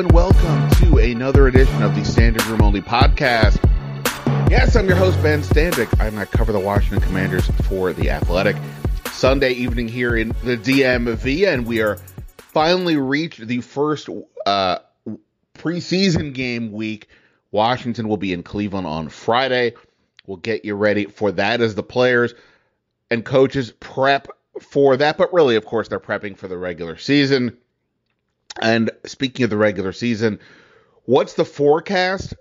And welcome to another edition of the Standig Room Only podcast. Yes, I'm your host, Ben Standig. I'm I cover the Washington Commanders for The Athletic. Sunday evening here in the DMV, and we are finally reached the first uh, preseason game week. Washington will be in Cleveland on Friday. We'll get you ready for that as the players and coaches prep for that. But really, of course, they're prepping for the regular season. And speaking of the regular season, what's the forecast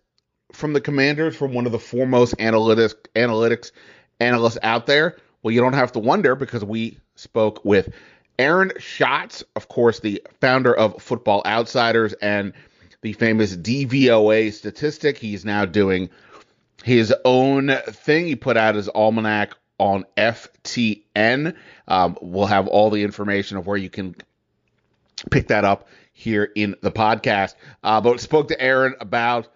from the Commanders from one of the foremost analytics analytics analysts out there? Well, you don't have to wonder because we spoke with Aaron Schatz, of course, the founder of Football Outsiders and the famous DVOA statistic. He's now doing his own thing. He put out his almanac on FTN. Um, we'll have all the information of where you can pick that up here in the podcast. Uh, but spoke to Aaron about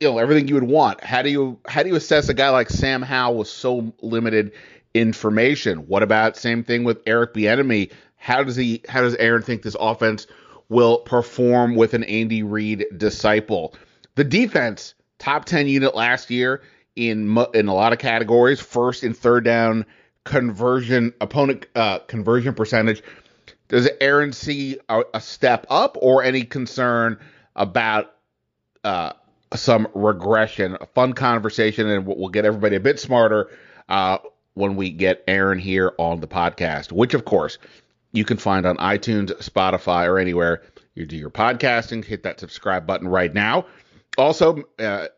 you know everything you would want. How do you how do you assess a guy like Sam Howell with so limited information? What about same thing with Eric Bieniemy? How does he? How does Aaron think this offense will perform with an Andy Reid disciple? The defense, top ten unit last year in in a lot of categories. First in third down conversion, opponent uh, conversion percentage. Does Aaron see a, a, step up or any concern about uh, some regression? A fun conversation, and we'll get everybody a bit smarter uh, when we get Aaron here on the podcast, which of course you can find on iTunes, Spotify, or anywhere you do your podcasting. Hit that subscribe button right now. Also, uh,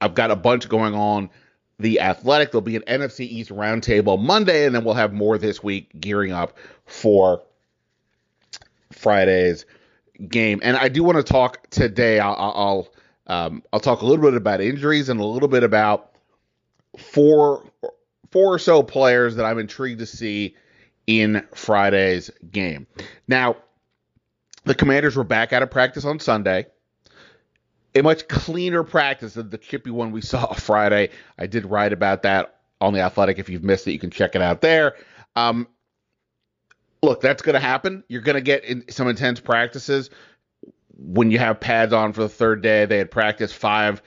I've got a bunch going on. The Athletic. There'll be an NFC East roundtable Monday, and then we'll have more this week gearing up for Friday's game. And I do want to talk today. I'll I'll, um, I'll talk a little bit about injuries and a little bit about four four or so players that I'm intrigued to see in Friday's game. Now, the Commanders were back out of practice on Sunday. A much cleaner practice than the chippy one we saw Friday. I did write about that on the Athletic. If you've missed it, you can check it out there. Um, look, that's going to happen. You're going to get in some intense practices when you have pads on for the third day. They had practiced five.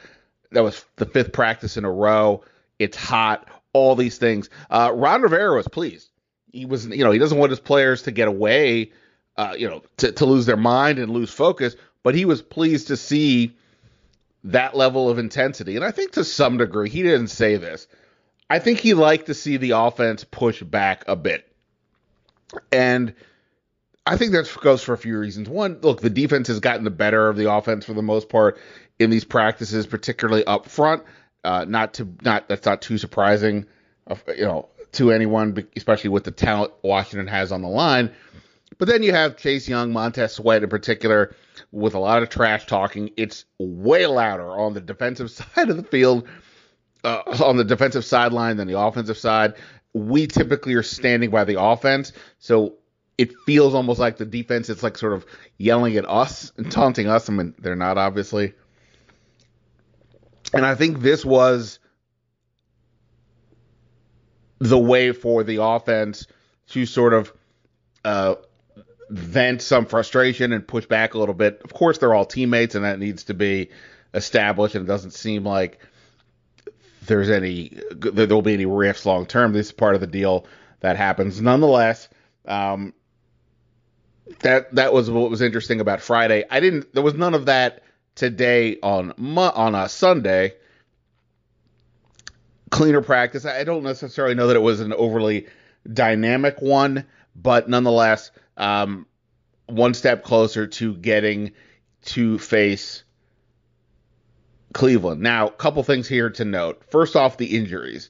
That was the fifth practice in a row. It's hot. All these things. Uh, Ron Rivera was pleased he was you know he doesn't want his players to get away uh, you know to, to lose their mind and lose focus but he was pleased to see that level of intensity and i think to some degree he didn't say this i think he liked to see the offense push back a bit and i think that goes for a few reasons one look the defense has gotten the better of the offense for the most part in these practices particularly up front uh, not to not that's not too surprising uh, you know to anyone, especially with the talent Washington has on the line. But then you have Chase Young, Montez Sweat in particular, with a lot of trash talking. It's way louder on the defensive side of the field, uh, on the defensive sideline than the offensive side. We typically are standing by the offense, so it feels almost like the defense is like sort of yelling at us and taunting us. I mean, they're not obviously. And I think this was the way for the offense to sort of uh, vent some frustration and push back a little bit. Of course, they're all teammates, and that needs to be established. And it doesn't seem like there's any there will be any rifts long term. This is part of the deal that happens. Nonetheless, um, that that was what was interesting about Friday. I didn't. There was none of that today on on a Sunday cleaner practice. I don't necessarily know that it was an overly dynamic one, but nonetheless, um, one step closer to getting to face Cleveland. Now, a couple things here to note. First off, the injuries.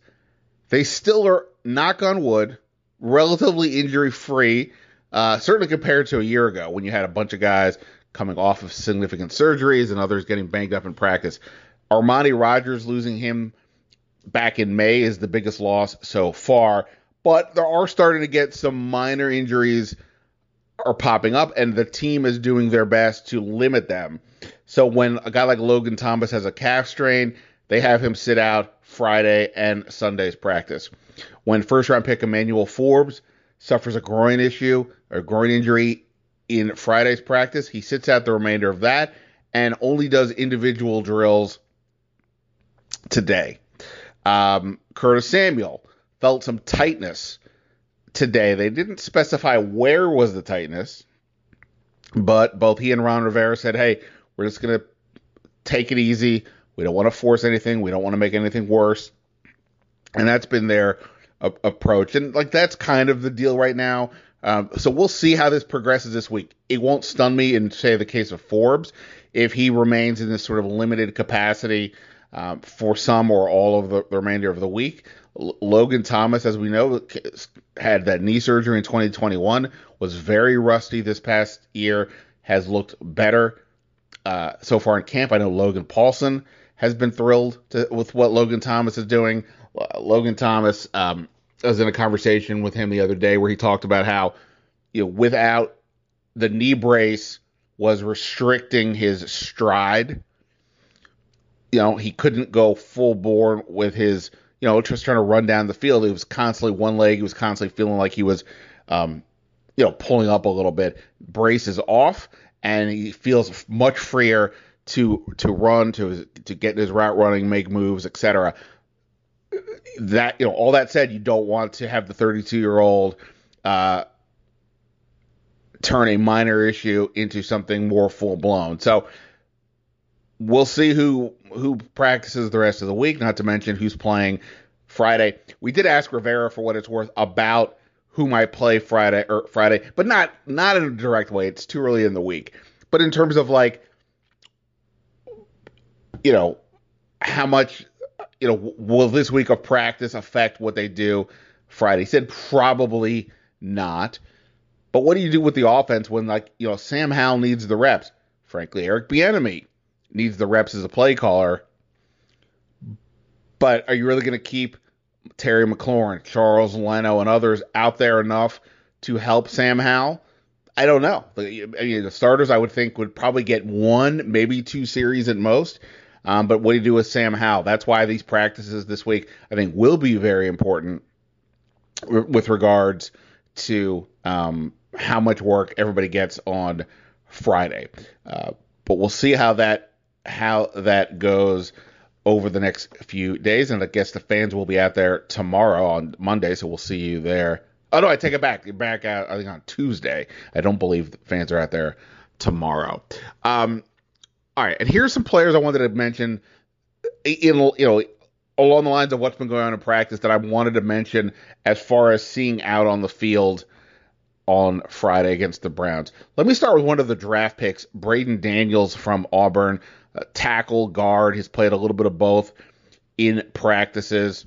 They still are, knock on wood, relatively injury free. Uh, certainly compared to a year ago when you had a bunch of guys coming off of significant surgeries and others getting banged up in practice. Armani Rogers losing him back in May is the biggest loss so far, but there are starting to get some minor injuries are popping up, and the team is doing their best to limit them. So when a guy like Logan Thomas has a calf strain, they have him sit out Friday and Sunday's practice. When first round pick Emmanuel Forbes suffers a groin issue or groin injury in Friday's practice, he sits out the remainder of that and only does individual drills today. Um, Curtis Samuel felt some tightness today. They didn't specify where was the tightness, but both he and Ron Rivera said, "Hey, we're just gonna take it easy. We don't want to force anything. We don't want to make anything worse." And that's been their a- approach, and like that's kind of the deal right now. Um, so we'll see how this progresses this week. It won't stun me in say the case of Forbes if he remains in this sort of limited capacity um, for some or all of the, the remainder of the week. L- Logan Thomas, as we know, had that knee surgery in 2021, was very rusty this past year, has looked better uh, so far in camp. I know Logan Paulsen has been thrilled to, with what Logan Thomas is doing. Uh, Logan Thomas, um, I was in a conversation with him the other day where he talked about how, you know, without the knee brace was restricting his stride you know, he couldn't go full bore with his, you know, just trying to run down the field. He was constantly one leg. He was constantly feeling like he was, um, you know, pulling up a little bit. Brace is off, and he feels much freer to to run, to to get his route running, make moves, etc. That you know, all that said, you don't want to have the 32 year old uh, turn a minor issue into something more full blown. So we'll see who who practices the rest of the week. Not to mention who's playing Friday. We did ask Rivera for what it's worth about who might play Friday or Friday, but not not in a direct way. It's too early in the week. But in terms of like, you know, how much, you know, will this week of practice affect what they do Friday? He said probably not. But what do you do with the offense when like you know Sam Howell needs the reps? Frankly, Eric Bieniemy needs the reps as a play caller. But are you really going to keep Terry McLaurin, Charles Leno, and others out there enough to help Sam Howell? I don't know. I mean, the starters I would think would probably get one, maybe two series at most. Um, but what do you do with Sam Howell? That's why these practices this week I think will be very important with regards to um, how much work everybody gets on Friday. Uh, but we'll see how that how that goes over the next few days. And I guess the fans will be out there tomorrow on Monday, so we'll see you there. Oh no, I take it back. You're back out I think on Tuesday. I don't believe the fans are out there tomorrow. Um, all right, and here's some players I wanted to mention in you know along the lines of what's been going on in practice that I wanted to mention as far as seeing out on the field on Friday against the Browns. Let me start with one of the draft picks, Braeden Daniels from Auburn tackle, guard. He's played a little bit of both in practices.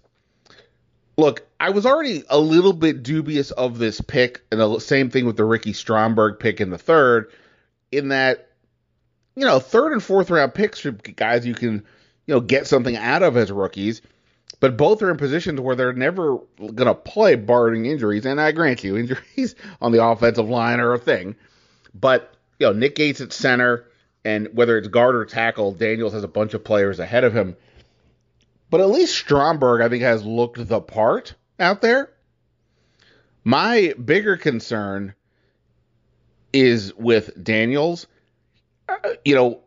Look, I was already a little bit dubious of this pick, and the same thing with the Ricky Stromberg pick in the third, in that, you know, third and fourth round picks are guys you can, you know, get something out of as rookies, but both are in positions where they're never going to play barring injuries. And I grant you, injuries on the offensive line are a thing. But, you know, Nick Gates at center, and whether it's guard or tackle, Daniels has a bunch of players ahead of him. But at least Stromberg, I think, has looked the part out there. My bigger concern is with Daniels. Uh, you know,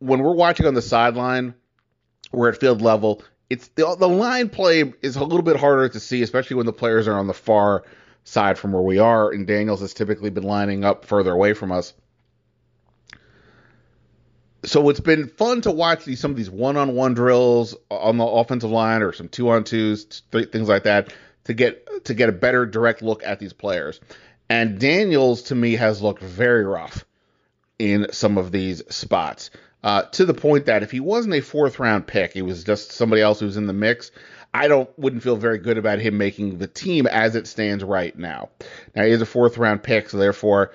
when we're watching on the sideline, we're at field level. It's the, the line play is a little bit harder to see, especially when the players are on the far side from where we are. And Daniels has typically been lining up further away from us so it's been fun to watch these some of these one-on-one drills on the offensive line or some two-on-twos, th- things like that to get to get a better direct look at these players. And Daniels to me has looked very rough in some of these spots. Uh, to the point that if he wasn't a fourth round pick, he was just somebody else who was in the mix. I don't wouldn't feel very good about him making the team as it stands right now. Now he is a fourth round pick, so therefore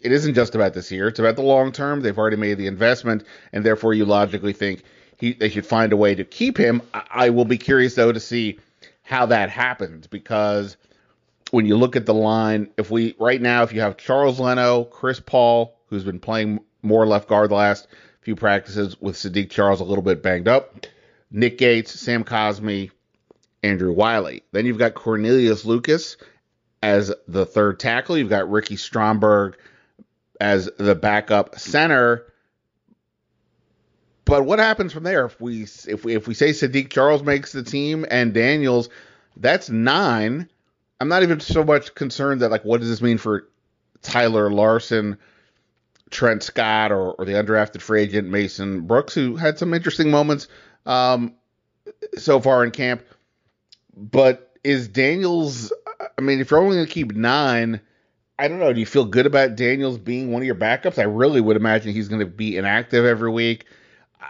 it isn't just about this year. It's about the long term. They've already made the investment, and therefore you logically think he, they should find a way to keep him. I, I will be curious though to see how that happens because when you look at the line, if we right now, if you have Charles Leno, Chris Paul, who's been playing more left guard the last few practices with Saahdiq Charles a little bit banged up, Nick Gates, Sam Cosmi, Andrew Wylie. Then you've got Cornelius Lucas as the third tackle. You've got Ricky Stromberg as the backup center. But what happens from there if we if we if we say Saahdiq Charles makes the team and Daniels, that's nine. I'm not even so much concerned that like what does this mean for Tyler Larsen, Trent Scott, or, or the undrafted free agent Mason Brooks, who had some interesting moments um, so far in camp. But is Daniels? I mean, if you're only going to keep nine, I don't know. Do you feel good about Daniels being one of your backups? I really would imagine he's going to be inactive every week. Uh,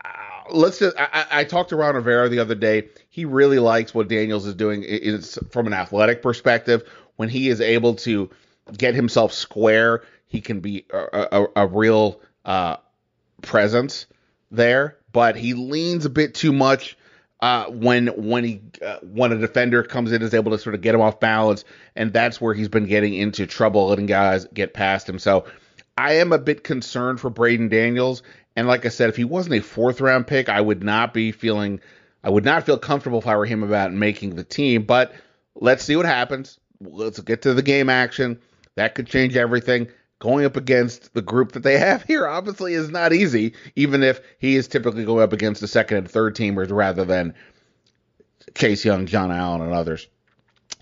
let's just. I, I, talked to Ron Rivera the other day. He really likes what Daniels is doing. It's from an athletic perspective. When he is able to get himself square, he can be a, a, a real uh, presence there. But he leans a bit too much uh, when when he uh, when a defender comes in is able to sort of get him off balance, and that's where he's been getting into trouble, letting guys get past him. So I am a bit concerned for Braeden Daniels, and like I said, if he wasn't a fourth round pick, I would not be feeling I would not feel comfortable if I were him about making the team. But let's see what happens. Let's get to the game action. That could change everything going up against the group that they have here obviously is not easy, even if he is typically going up against the second and third teamers rather than Chase Young, John Allen, and others.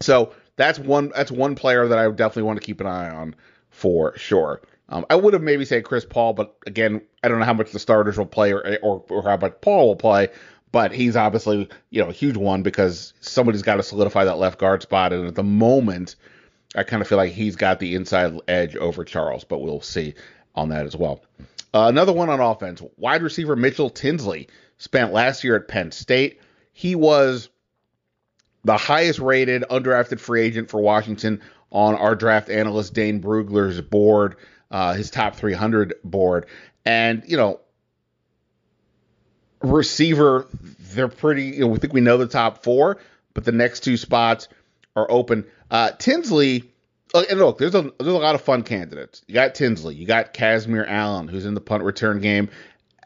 So that's one that's one player that I definitely want to keep an eye on for sure. Um, I would have maybe said Chris Paul, but again, I don't know how much the starters will play or, or, or how much Paul will play. But he's obviously you know a huge one because somebody's got to solidify that left guard spot, and at the moment, I kind of feel like he's got the inside edge over Charles, but we'll see on that as well. Uh, another one on offense, wide receiver Mitchell Tinsley spent last year at Penn State. He was the highest rated undrafted free agent for Washington on our draft analyst Dane Brugler's board, uh, his top 300 board. And, you know, receiver, they're pretty, you know, we think we know the top four, but the next two spots are open. Uh, Tinsley, uh, and look, there's a there's a lot of fun candidates. You got Tinsley, you got Kazmeir Allen, who's in the punt return game,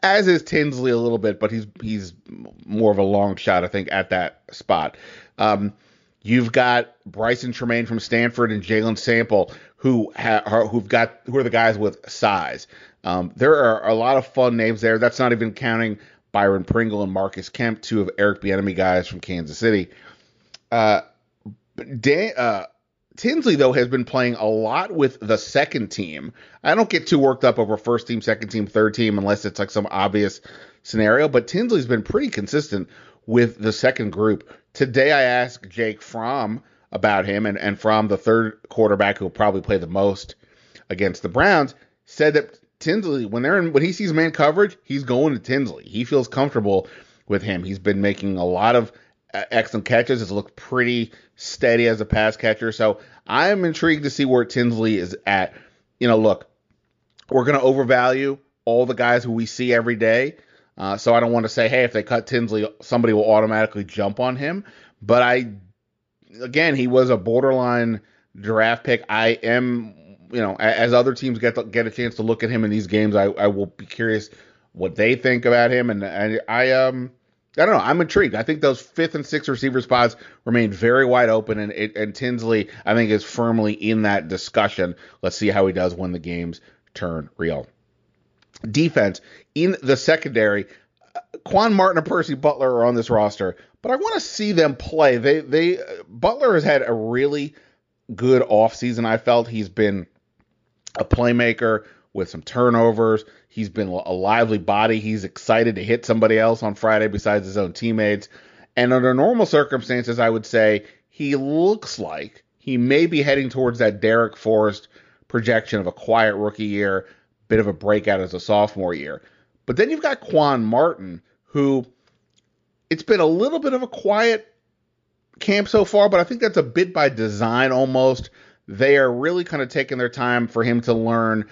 as is Tinsley a little bit, but he's he's more of a long shot, I think, at that spot. Um, you've got Brycen Tremayne from Stanford and Jalen Sample, who ha, who've got who are the guys with size. Um, there are a lot of fun names there. That's not even counting Byron Pringle and Marcus Kemp, two of Eric Bieniemy guys from Kansas City. Uh, Dan, uh, Tinsley though has been playing a lot with the second team. I don't get too worked up over first team, second team, third team unless it's like some obvious scenario. But Tinsley's been pretty consistent with the second group. Today I asked Jake Fromm about him, and and Fromm, the third quarterback who will probably play the most against the Browns, said that Tinsley when they're in when he sees man coverage, he's going to Tinsley. He feels comfortable with him. He's been making a lot of excellent catches. Has looked pretty steady as a pass catcher. So I am intrigued to see where Tinsley is at. You know, look, we're going to overvalue all the guys who we see every day. Uh, so I don't want to say, hey, if they cut Tinsley, somebody will automatically jump on him. But I, again, he was a borderline draft pick. I am, you know, as other teams get get a chance to look at him in these games, I, I will be curious what they think about him. And I, I um, I don't know. I'm intrigued. I think those fifth and sixth receiver spots remain very wide open, and and Tinsley, I think, is firmly in that discussion. Let's see how he does when the games turn real. Defense in the secondary, Quan Martin and Percy Butler are on this roster, but I want to see them play. They they Butler has had a really good offseason. I felt he's been a playmaker with some turnovers. He's been a lively body. He's excited to hit somebody else on Friday besides his own teammates. And under normal circumstances, I would say he looks like he may be heading towards that Darrick Forrest projection of a quiet rookie year, bit of a breakout as a sophomore year. But then you've got Quan Martin, who it's been a little bit of a quiet camp so far, but I think that's a bit by design almost. They are really kind of taking their time for him to learn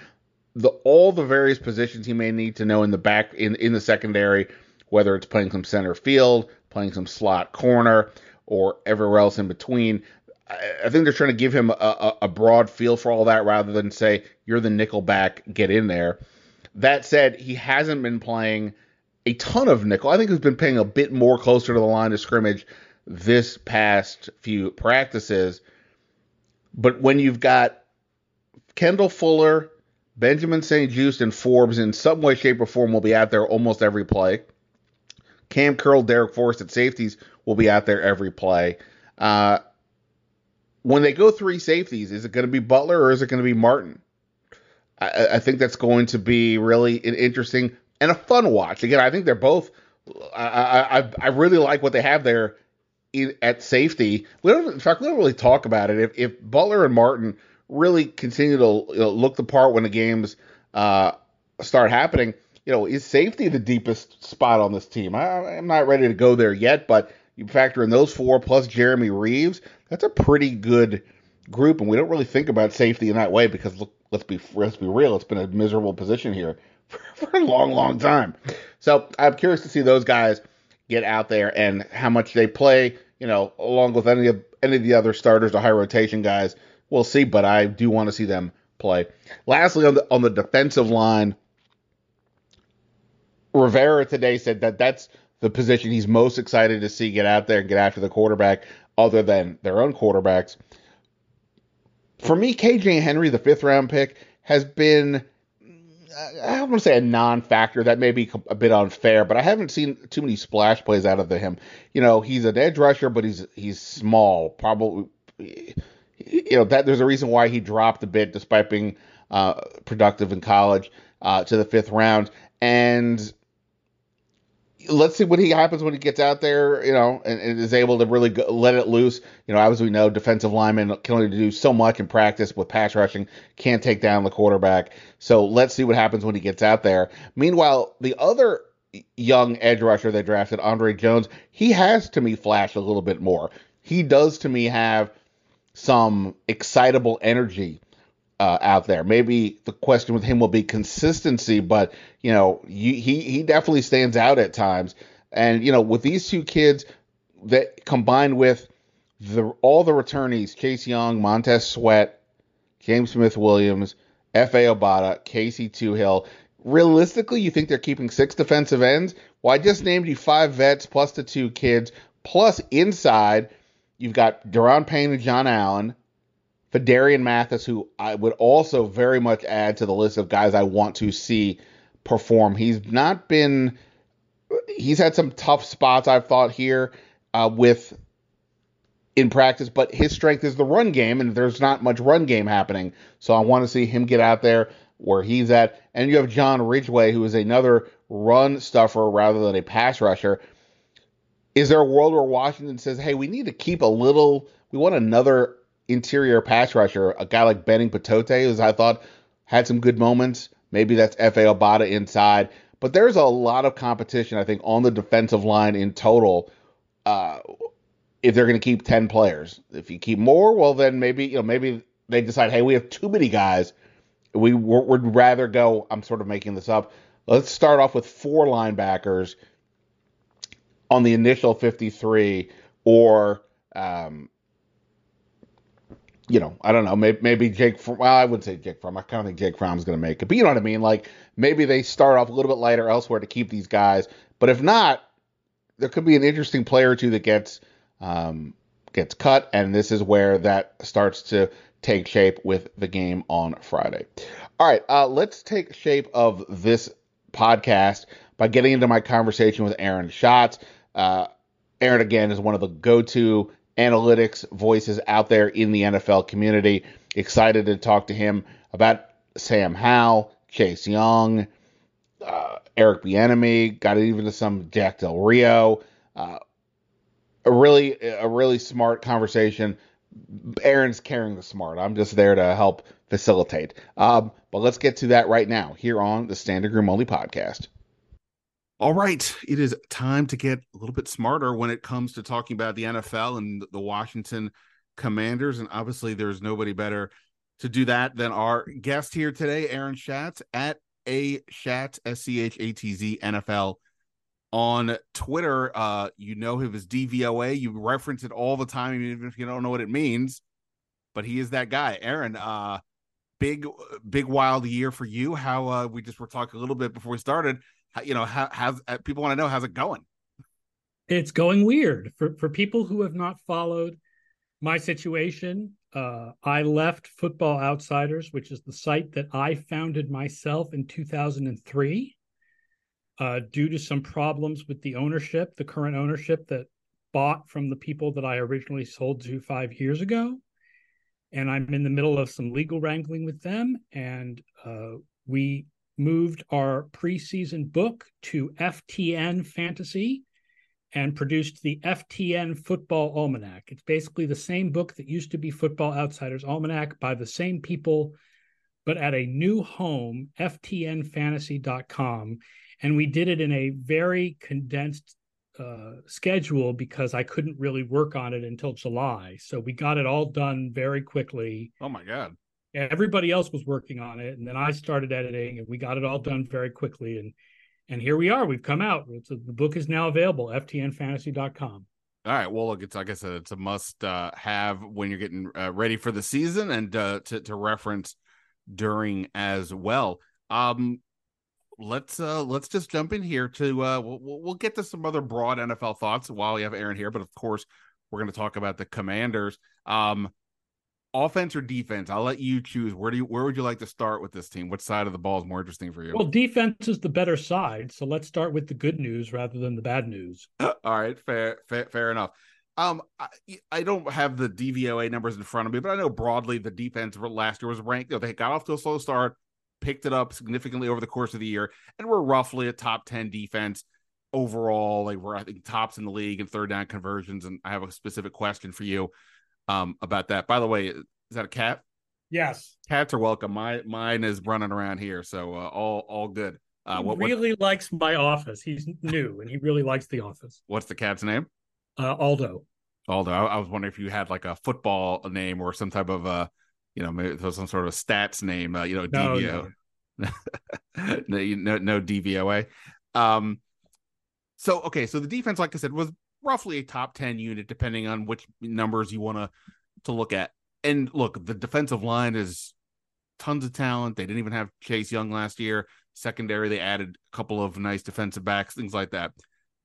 the all the various positions he may need to know in the back in in the secondary, whether it's playing some center field, playing some slot corner, or everywhere else in between. I, think they're trying to give him a, a, a broad feel for all that rather than say you're the nickel back, get in there. That said, he hasn't been playing a ton of nickel. I think he's been playing a bit more closer to the line of scrimmage this past few practices. But when you've got Kendall Fuller, Benjamin St-Juste, and Forbes in some way, shape, or form will be out there almost every play. Cam Curl, Darrick Forrest at safeties will be out there every play. Uh, when they go three safeties, is it going to be Butler or is it going to be Martin? I, I, think that's going to be really an interesting and a fun watch. Again, I think they're both. I I, I really like what they have there in, at safety. We don't, in fact, we don't really talk about it. If, if Butler and Martin really continue to you know, look the part when the games uh, start happening, you know, is safety the deepest spot on this team? I, I'm not ready to go there yet, but you factor in those four plus Jeremy Reaves, that's a pretty good group, and we don't really think about safety in that way because look, let's be let's be real, it's been a miserable position here for, for a long, long time. So I'm curious to see those guys get out there and how much they play. You know, along with any of any of the other starters, the high rotation guys, we'll see. But I do want to see them play. Lastly, on the on the defensive line, Rivera today said that that's the position he's most excited to see get out there and get after the quarterback, other than their own quarterbacks. For me, KJ Henry, the fifth round pick, has been I don't want to say a non-factor. That may be a bit unfair, but I haven't seen too many splash plays out of him. You know, he's an edge rusher, but he's he's small. Probably, you know, that there's a reason why he dropped a bit despite being uh, productive in college uh, to the fifth round. And let's see what he happens when he gets out there, you know, and, and is able to really go, let it loose. You know, as we know, defensive linemen can only do so much in practice with pass rushing, can't take down the quarterback. So let's see what happens when he gets out there. Meanwhile, the other young edge rusher they drafted, Andre Jones, he has to me flashed a little bit more. He does to me have some excitable energy uh, out there. Maybe the question with him will be consistency, but you know, you, he he definitely stands out at times. And you know, with these two kids that combined with the all the returnees, Chase Young, Montez Sweat, James Smith Williams, Efe Obada, Casey Toohill. Realistically, you think they're keeping six defensive ends? Well, I just named you five vets plus the two kids, plus inside, you've got Daron Payne and John Allen, Phidarian Mathis, who I would also very much add to the list of guys I want to see perform. He's not been, he's had some tough spots I've thought here uh, with in practice, but his strength is the run game, and there's not much run game happening. So I want to see him get out there where he's at. And you have John Ridgeway, who is another run stuffer rather than a pass rusher. Is there a world where Washington says, hey, we need to keep a little, we want another interior pass rusher, a guy like Benning Potoa'e, as I thought had some good moments. Maybe that's Efe Obada inside. But there's a lot of competition, I think, on the defensive line in total. Uh, if they're going to keep 10 players, if you keep more, well, then maybe you know maybe they decide, hey, we have too many guys. We would rather go. I'm sort of making this up. Let's start off with four linebackers on the initial 53, or um, you know, I don't know, maybe, maybe Jake. From, well, I would say Jake Fromm. I kind of think Jake Fromm's going to make it, but you know what I mean. Like maybe they start off a little bit lighter elsewhere to keep these guys, but if not, there could be an interesting player or two that gets um, gets cut, and this is where that starts to take shape with the game on Friday. All right, uh, let's take shape of this podcast by getting into my conversation with Aaron Schatz. Uh, Aaron again is one of the go-to analytics voices out there in the NFL community. Excited to talk to him about Sam Howell, Chase Young, uh, Eric Bieniemy, got even to some Jack Del Rio. Uh, a really, a really smart conversation. Aaron's carrying the smart. I'm just there to help facilitate. Um, but let's get to that right now here on the Standig Room Only podcast. All right, it is time to get a little bit smarter when it comes to talking about the NFL and the Washington Commanders. And obviously, there's nobody better to do that than our guest here today, Aaron Schatz at A Schatz, S C H A T Z NFL on Twitter. Uh, you know him as DVOA. You reference it all the time, even if you don't know what it means. But he is that guy, Aaron. Uh, big, big wild year for you. How uh, we just were talking a little bit before we started you know, how, uh, people want to know how's it going? It's going weird for for people who have not followed my situation. Uh, I left Football Outsiders, which is the site that I founded myself in 2003, uh, due to some problems with the ownership, the current ownership that bought from the people that I originally sold to five years ago. And I'm in the middle of some legal wrangling with them. And uh, we moved our preseason book to FTN Fantasy and produced the FTN Football Almanac. It's basically the same book that used to be Football Outsiders Almanac by the same people, but at a new home, ftnfantasy.com. And we did it in a very condensed uh, schedule because I couldn't really work on it until July. So we got it all done very quickly. Oh my God everybody else was working on it. And then i started editing and we got it all done very quickly. And and here we are. We've come out. A, the book is now available ftnfantasy.com all right. Well look it's like i said it's a must uh, have when you're getting uh, ready for the season and uh, to, to reference during as well. Um let's uh let's just jump in here to uh we'll, we'll get to some other broad nfl thoughts while we have aaron here. But of course we're going to talk about the commanders. Um offense or defense? I'll let you choose. Where do you where would you like to start with this team? What side of the ball is more interesting for you? Well, defense is the better side, so let's start with the good news rather than the bad news. All right, fair, fair, fair enough. Um, I, I, don't have the DVOA numbers in front of me, but I know broadly the defense last year was ranked. You know, they got off to a slow start, picked it up significantly over the course of the year, and we're roughly a top ten defense overall. Like we're I think tops in the league in third down conversions. And I have a specific question for you um, about that. By the way, is that a cat? Yes. Cats are welcome. My mine is running around here, so uh, all all good. Uh, he what, really what... likes my office. He's new and he really likes the office. What's the cat's name? Uh, Aldo. Aldo. I, I, was wondering if you had like a football name or some type of uh, you know, maybe some sort of stats name. Uh, you know, DVO. No, no. no, no DVOA. Um, so okay, so the defense, like I said, was roughly a top 10 unit, depending on which numbers you want to to look at. And look, the defensive line is tons of talent. They didn't even have Chase Young last year. Secondary, they added a couple of nice defensive backs, things like that.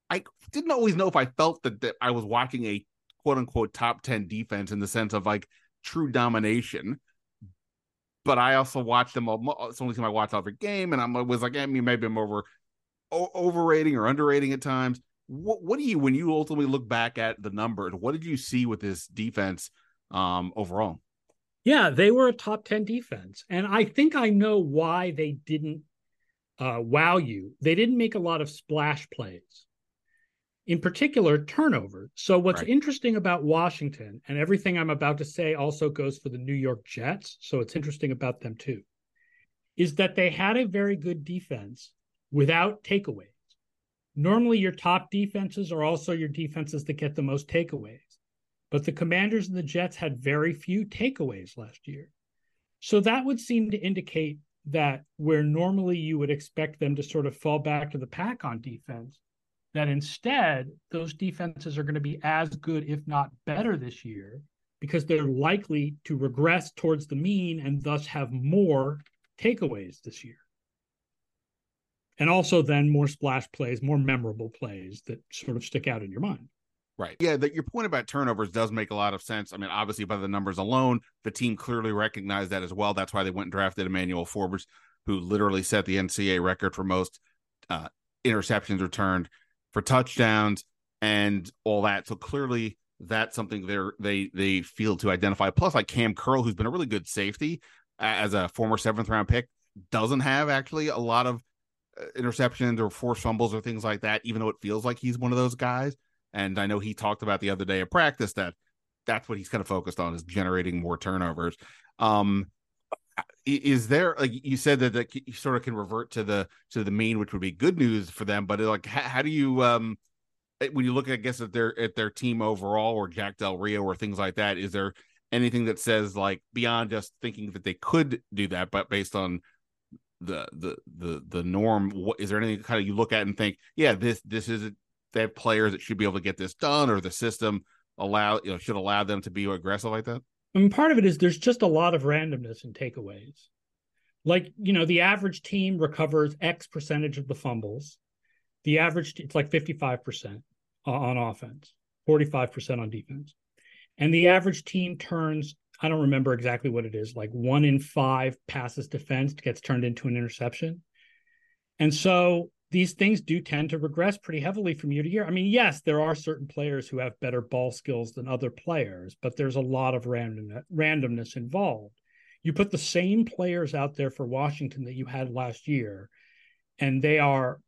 I didn't always know if I felt that, that I was watching a quote unquote top 10 defense in the sense of like true domination. But I also watched them all. It's the only time I watched every game, and I was like, I mean, maybe I'm over overrating or underrating at times what what do you when you ultimately look back at the numbers what did you see with this defense um overall? Yeah they were a top 10 defense and i think i know why they didn't uh, wow you. They didn't make a lot of splash plays in particular turnovers. So what's right. interesting about washington and everything i'm about to say also goes for the new york jets so it's interesting about them too is that they had a very good defense without takeaways Normally, your top defenses are also your defenses that get the most takeaways. But the Commanders and the Jets had very few takeaways last year. So that would seem to indicate that where normally you would expect them to sort of fall back to the pack on defense, that instead those defenses are going to be as good, if not better, this year because they're likely to regress towards the mean and thus have more takeaways this year and also then more splash plays, more memorable plays that sort of stick out in your mind. Right. Yeah, that your point about turnovers does make a lot of sense. I mean, obviously by the numbers alone, the team clearly recognized that as well. That's why they went and drafted Emmanuel Forbes, who literally set the NCAA record for most uh, interceptions returned for touchdowns and all that. So clearly that's something they're they they feel to identify. Plus, like Cam Curl, who's been a really good safety as a former seventh round pick, doesn't have actually a lot of interceptions or forced fumbles or things like that, even though it feels like he's one of those guys. And I know he talked about the other day of practice that that's what he's kind of focused on is generating more turnovers. Um, is there like you said that, that you sort of can revert to the to the mean, which would be good news for them. But like, how, how do you um eh, when you look, I guess at their at their team overall, or Jack Del Rio, or things like that? Is there anything that says like beyond just thinking that they could do that, but based on the the the the norm, what is there anything kind of you look at and think, yeah, this this is have players that should be able to get this done, or the system allow you know should allow them to be aggressive like that? I mean, part of it is there's just a lot of randomness in takeaways. Like, you know, the average team recovers X percentage of the fumbles. The average, it's like 55% on offense, 45% on defense. And the average team turns, I don't remember exactly what it is, like one in five passes defense gets turned into an interception. And so these things do tend to regress pretty heavily from year to year. I mean, yes, there are certain players who have better ball skills than other players, but there's a lot of random, randomness involved. You put the same players out there for Washington that you had last year, and they are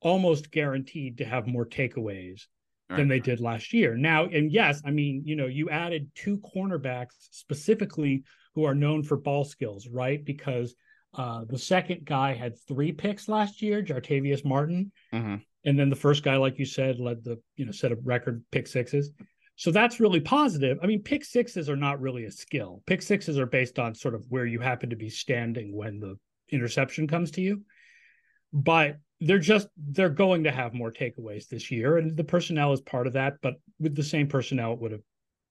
almost guaranteed to have more takeaways right. than they did last year. Now, and yes, I mean, you know, you added two cornerbacks specifically who are known for ball skills, right? Because uh, the second guy had three picks last year, Jartavius Martin, mm-hmm. and then the first guy, like you said, led the you know set of record pick sixes. So that's really positive. I mean, pick sixes are not really a skill. Pick sixes are based on sort of where you happen to be standing when the interception comes to you. But they're just they're going to have more takeaways this year, and the personnel is part of that. But with the same personnel, it would have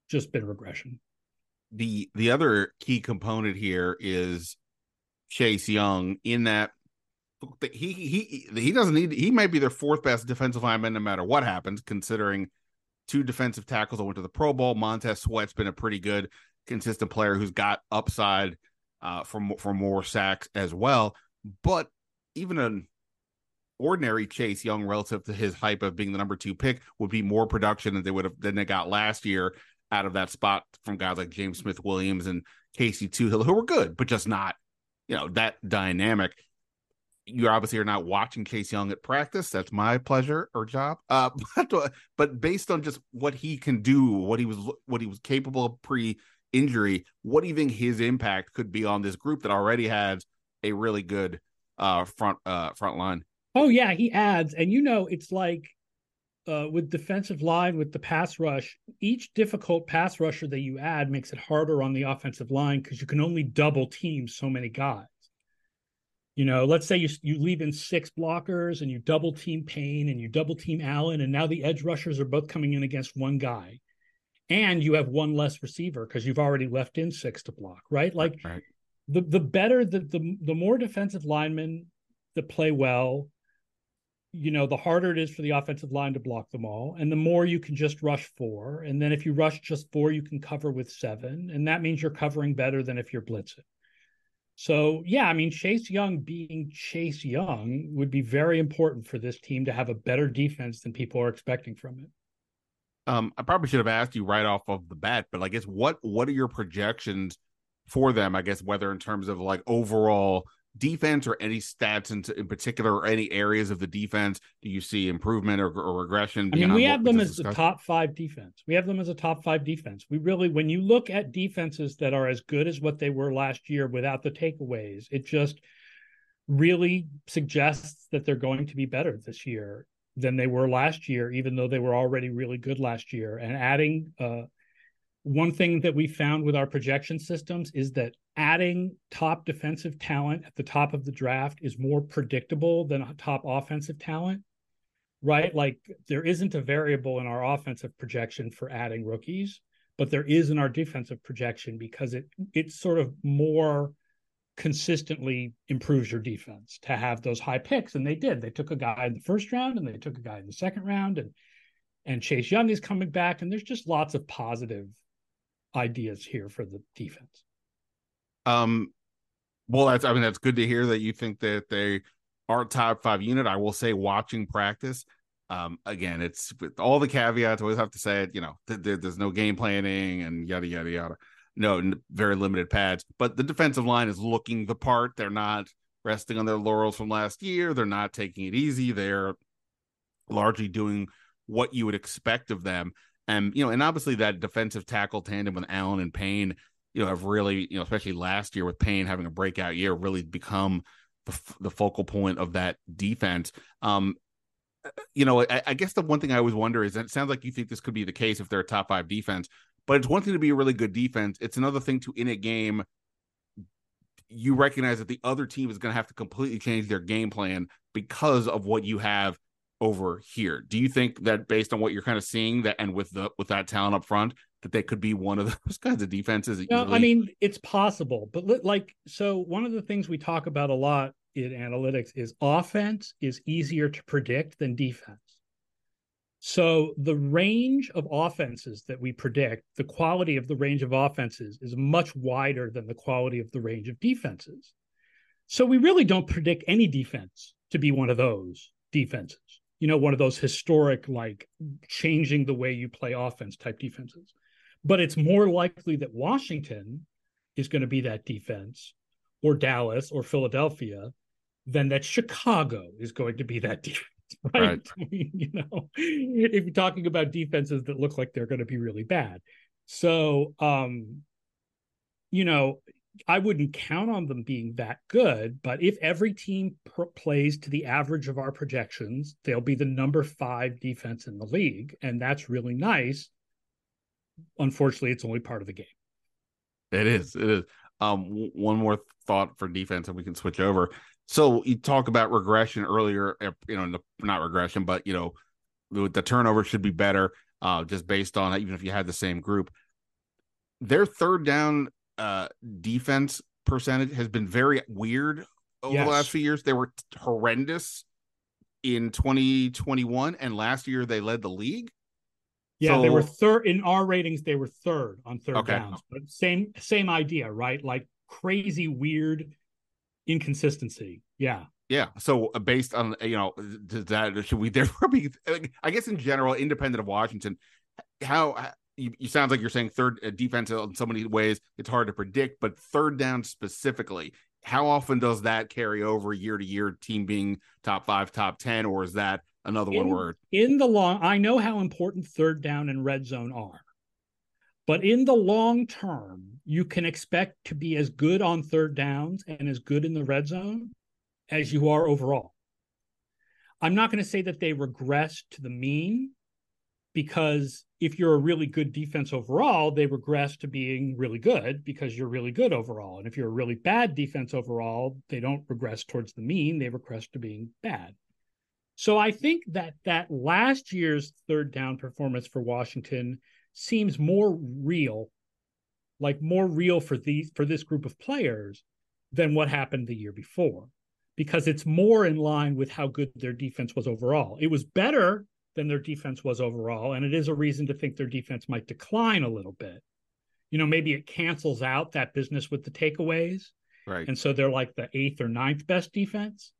just been regression. The the other key component here is Chase Young in that he he he doesn't need he might be their fourth best defensive lineman no matter what happens considering two defensive tackles that went to the Pro Bowl. Montez Sweat's been a pretty good consistent player who's got upside uh for for more sacks as well but even an ordinary Chase Young relative to his hype of being the number 2 pick would be more production than they would have than they got last year out of that spot from guys like James Smith Williams and Casey Toohill who were good but just not you know that dynamic you obviously are not watching Chase Young at practice. That's my pleasure or job. Uh, but, but based on just what he can do, what he was what he was capable of pre injury, what do you think his impact could be on this group that already has a really good uh, front uh, front line? Oh yeah, he adds, and you know it's like uh, with defensive line with the pass rush, each difficult pass rusher that you add makes it harder on the offensive line because you can only double team so many guys. You know, let's say you you leave in six blockers and you double team Payne and you double team Allen, and now the edge rushers are both coming in against one guy, and you have one less receiver because you've already left in six to block, right? Like right. the the better the the the more defensive linemen that play well, you know, the harder it is for the offensive line to block them all. And the more you can just rush four. And then if you rush just four, you can cover with seven. And that means you're covering better than if you're blitzing. So, yeah, I mean, Chase Young being Chase Young would be very important for this team to have a better defense than people are expecting from it. Um, I probably should have asked you right off of the bat, but I guess what what are your projections for them? I guess whether in terms of like overall defense or any stats in, in particular or any areas of the defense do you see improvement or, or regression i mean we have them as the top five defense. We have them as a top five defense. We really when you look at defenses that are as good as what they were last year without the takeaways it just really suggests that they're going to be better this year than they were last year even though they were already really good last year. And adding uh, one thing that we found with our projection systems is that adding top defensive talent at the top of the draft is more predictable than top offensive talent right like there isn't a variable in our offensive projection for adding rookies but there is in our defensive projection because it it sort of more consistently improves your defense to have those high picks and they did they took a guy in the first round and they took a guy in the second round and and Chase Young is coming back and there's just lots of positive ideas here for the defense. Um, well, that's I mean that's good to hear that you think that they are top five unit. I will say, watching practice, um, again, it's with all the caveats. I always have to say it. You know, th- th- there's no game planning and yada yada yada. No, n- very limited pads, but the defensive line is looking the part. They're not resting on their laurels from last year. They're not taking it easy. They're largely doing what you would expect of them. And you know, and obviously that defensive tackle tandem with Allen and Payne you know, have really, you know, especially last year with Payne having a breakout year, really become the, the focal point of that defense. Um, you know, I, I, guess the one thing I always wonder is it sounds like you think this could be the case if they're a top five defense, but it's one thing to be a really good defense. It's another thing to in a game, you recognize that the other team is going to have to completely change their game plan because of what you have over here. Do you think that based on what you're kind of seeing that and with the with that talent up front that they could be one of those kinds of defenses? No. I mean it's possible, but like so one of the things we talk about a lot in analytics is offense is easier to predict than defense. So the range of offenses that we predict, the quality of the range of offenses is much wider than the quality of the range of defenses. So we really don't predict any defense to be one of those defenses you know, one of those historic, like changing the way you play offense type defenses. But it's more likely that Washington is going to be that defense or Dallas or Philadelphia than that Chicago is going to be that defense. Right. right. I mean, you know, if you're talking about defenses that look like they're going to be really bad. So, um, you know, I wouldn't count on them being that good, but if every team pr- plays to the average of our projections, they'll be the number five defense in the league, and that's really nice. Unfortunately, it's only part of the game. It is. It is. Um, w- one more thought for defense, and we can switch over. So you talk about regression earlier. Eh, you know, not regression, but you know, the, the turnover should be better. Uh, just based on even if you had the same group, their third down uh, defense percentage has been very weird over yes. the last few years. They were horrendous in 2021, and last year they led the league. Yeah, so... they were third in our ratings. They were third on third okay. downs, but same same idea, right? Like crazy, weird inconsistency. Yeah. Yeah. So uh, based on you know that should we therefore be? I guess in general, independent of Washington, how you, you sounds like you're saying third uh, defense in so many ways it's hard to predict, but third down specifically, how often does that carry over year to year? Team being top five, top ten, or is that another in, one word in the long? I know how important third down and red zone are, but in the long term, you can expect to be as good on third downs and as good in the red zone as you are overall. I'm not going to say that they regress to the mean because if you're a really good defense overall, they regress to being really good because you're really good overall. And if you're a really bad defense overall, they don't regress towards the mean, they regress to being bad. So I think that that last year's third down performance for Washington seems more real, like more real for these for this group of players than what happened the year before because it's more in line with how good their defense was overall. It was better than their defense was overall. And it is a reason to think their defense might decline a little bit. You know, maybe it cancels out that business with the takeaways. Right. And so they're like the eighth or ninth best defense.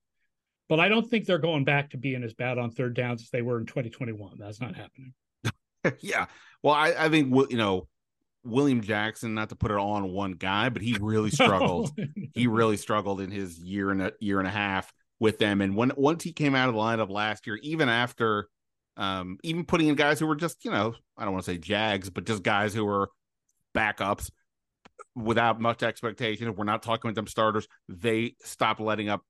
But I don't think they're going back to being as bad on third downs as they were in 2021. That's not happening. yeah. Well, I, I think, you know, William Jackson, not to put it all on one guy, but he really struggled. he really struggled in his year and a year and a half with them. And when once he came out of the lineup last year, even after um, even putting in guys who were just, you know, I don't want to say jags, but just guys who were backups without much expectation. We're not talking with them starters. They stopped letting up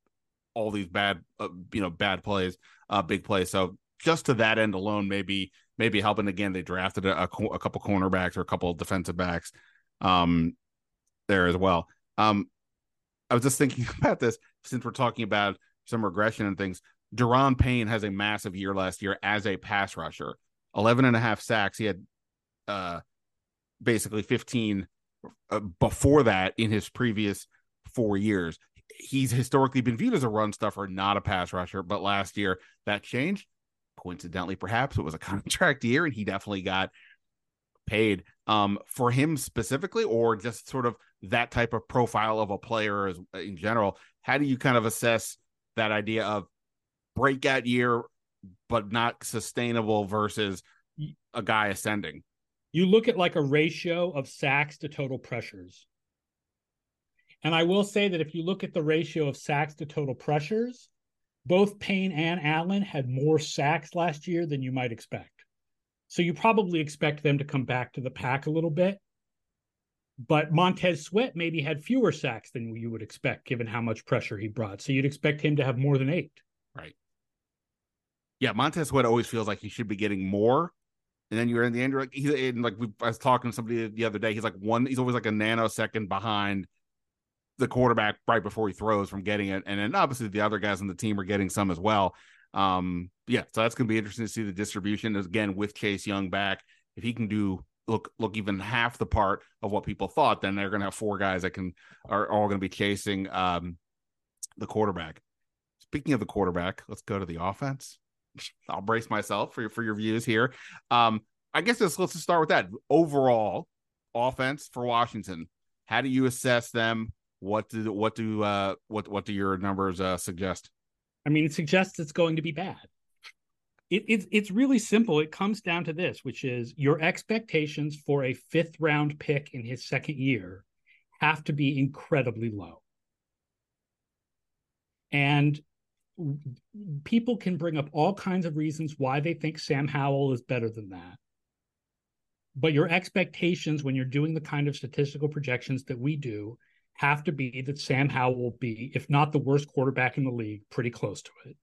all these bad, uh, you know, bad plays, uh, big plays. So just to that end alone, maybe maybe helping. Again, they drafted a, a couple cornerbacks or a couple defensive backs um, there as well. Um, I was just thinking about this since we're talking about some regression and things. Daron Payne has a massive year last year as a pass rusher 11 and a half sacks. He had uh, basically 15 uh, before that in his previous four years. He's historically been viewed as a run stuffer, not a pass rusher. But last year that changed. Coincidentally, perhaps it was a contract year and he definitely got paid. Um, for him specifically, or just sort of that type of profile of a player as in general, how do you kind of assess that idea of breakout year, but not sustainable versus a guy ascending. You look at like a ratio of sacks to total pressures. And I will say that if you look at the ratio of sacks to total pressures, both Payne and Allen had more sacks last year than you might expect. So you probably expect them to come back to the pack a little bit. But Montez Sweat maybe had fewer sacks than you would expect, given how much pressure he brought. So you'd expect him to have more than eight. Right. Yeah, Montez Sweat always feels like he should be getting more. And then you're in the end, like he's and like we, I was talking to somebody the other day. He's like one. He's always like a nanosecond behind the quarterback right before he throws from getting it. And then obviously the other guys on the team are getting some as well. Um, yeah, so that's going to be interesting to see the distribution again with Chase Young back. If he can do look look even half the part of what people thought, then they're going to have four guys that can are all going to be chasing um, the quarterback. Speaking of the quarterback, let's go to the offense. I'll brace myself for your, for your views here. Um, I guess let's let's just start with that overall offense for Washington. How do you assess them? What do what do uh what what do your numbers uh suggest? I mean, it suggests it's going to be bad. It, it's it's really simple. It comes down to this, which is your expectations for a fifth round pick in his second year have to be incredibly low. And people can bring up all kinds of reasons why they think Sam Howell is better than that. But your expectations when you're doing the kind of statistical projections that we do have to be that Sam Howell will be, if not the worst quarterback in the league, pretty close to it.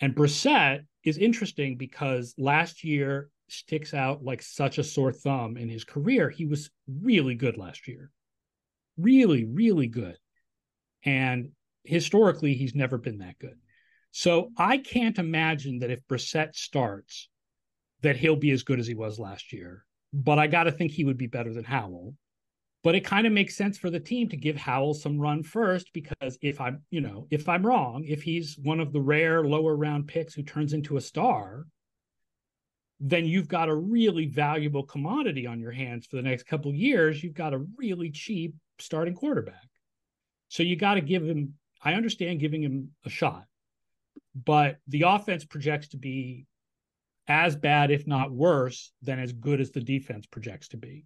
And Brissett is interesting because last year sticks out like such a sore thumb in his career. He was really good last year, really, really good. And historically, he's never been that good. So I can't imagine that if Brissett starts, that he'll be as good as he was last year. But I got to think he would be better than Howell. But it kind of makes sense for the team to give Howell some run first because if I'm, you know, if I'm wrong, if he's one of the rare lower round picks who turns into a star, then you've got a really valuable commodity on your hands for the next couple years. You've got a really cheap starting quarterback. So you got to give him, I understand giving him a shot, but the offense projects to be as bad, if not worse, than as good as the defense projects to be.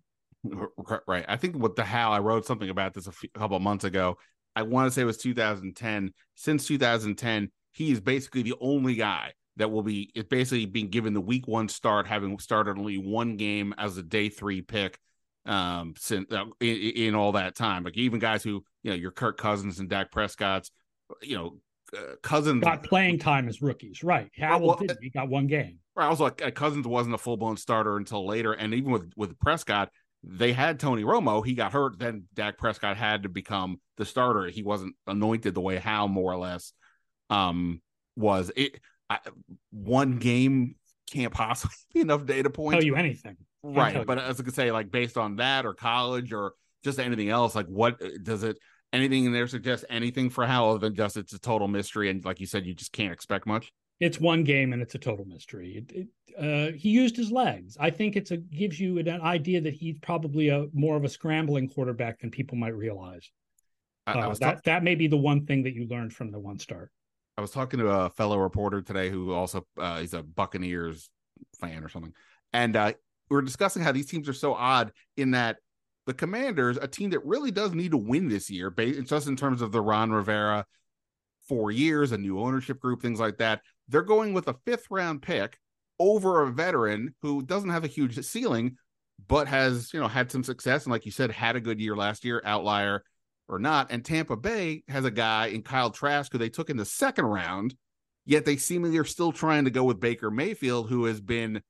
Right. I think with the how I wrote something about this a, few, a couple months ago. I want to say it was 2010. Since 2010, he is basically the only guy that will be is basically being given the week one start, having started only one game as a day three pick um since uh, in, in, all that time. Like even guys who you know your Kirk Cousins and Dak Prescott's, you know, uh, Cousins got playing time as rookies, right? Howell well, did. He got one game. Right. Also, like uh, Cousins wasn't a full blown starter until later, and even with with Prescott, they had Tony Romo. He got hurt. Then Dak Prescott had to become the starter. He wasn't anointed the way Howell more or less um, was. It I, one game can't possibly be enough data points. Tell you anything, Can't right? But as I could say, like based on that or college or just anything else, like what does it? Anything in there suggest anything for Howell other than just it's a total mystery, and like you said, you just can't expect much it's one game and it's a total mystery. It, it, uh, he used his legs. I think it's a gives you an idea that he's probably a more of a scrambling quarterback than people might realize. I, I uh, that that may be the one thing that you learned from the one start. I was talking to a fellow reporter today who also uh, he's a Buccaneers fan or something, and uh, we are discussing how these teams are so odd in that the Commanders, a team that really does need to win this year, based just in terms of the Ron Rivera four years, a new ownership group, things like that. They're going with a fifth round pick over a veteran who doesn't have a huge ceiling, but has, you know, had some success. And like you said, had a good year last year, outlier or not. And Tampa Bay has a guy in Kyle Trask who they took in the second round, yet they seemingly are still trying to go with Baker Mayfield, who has been, you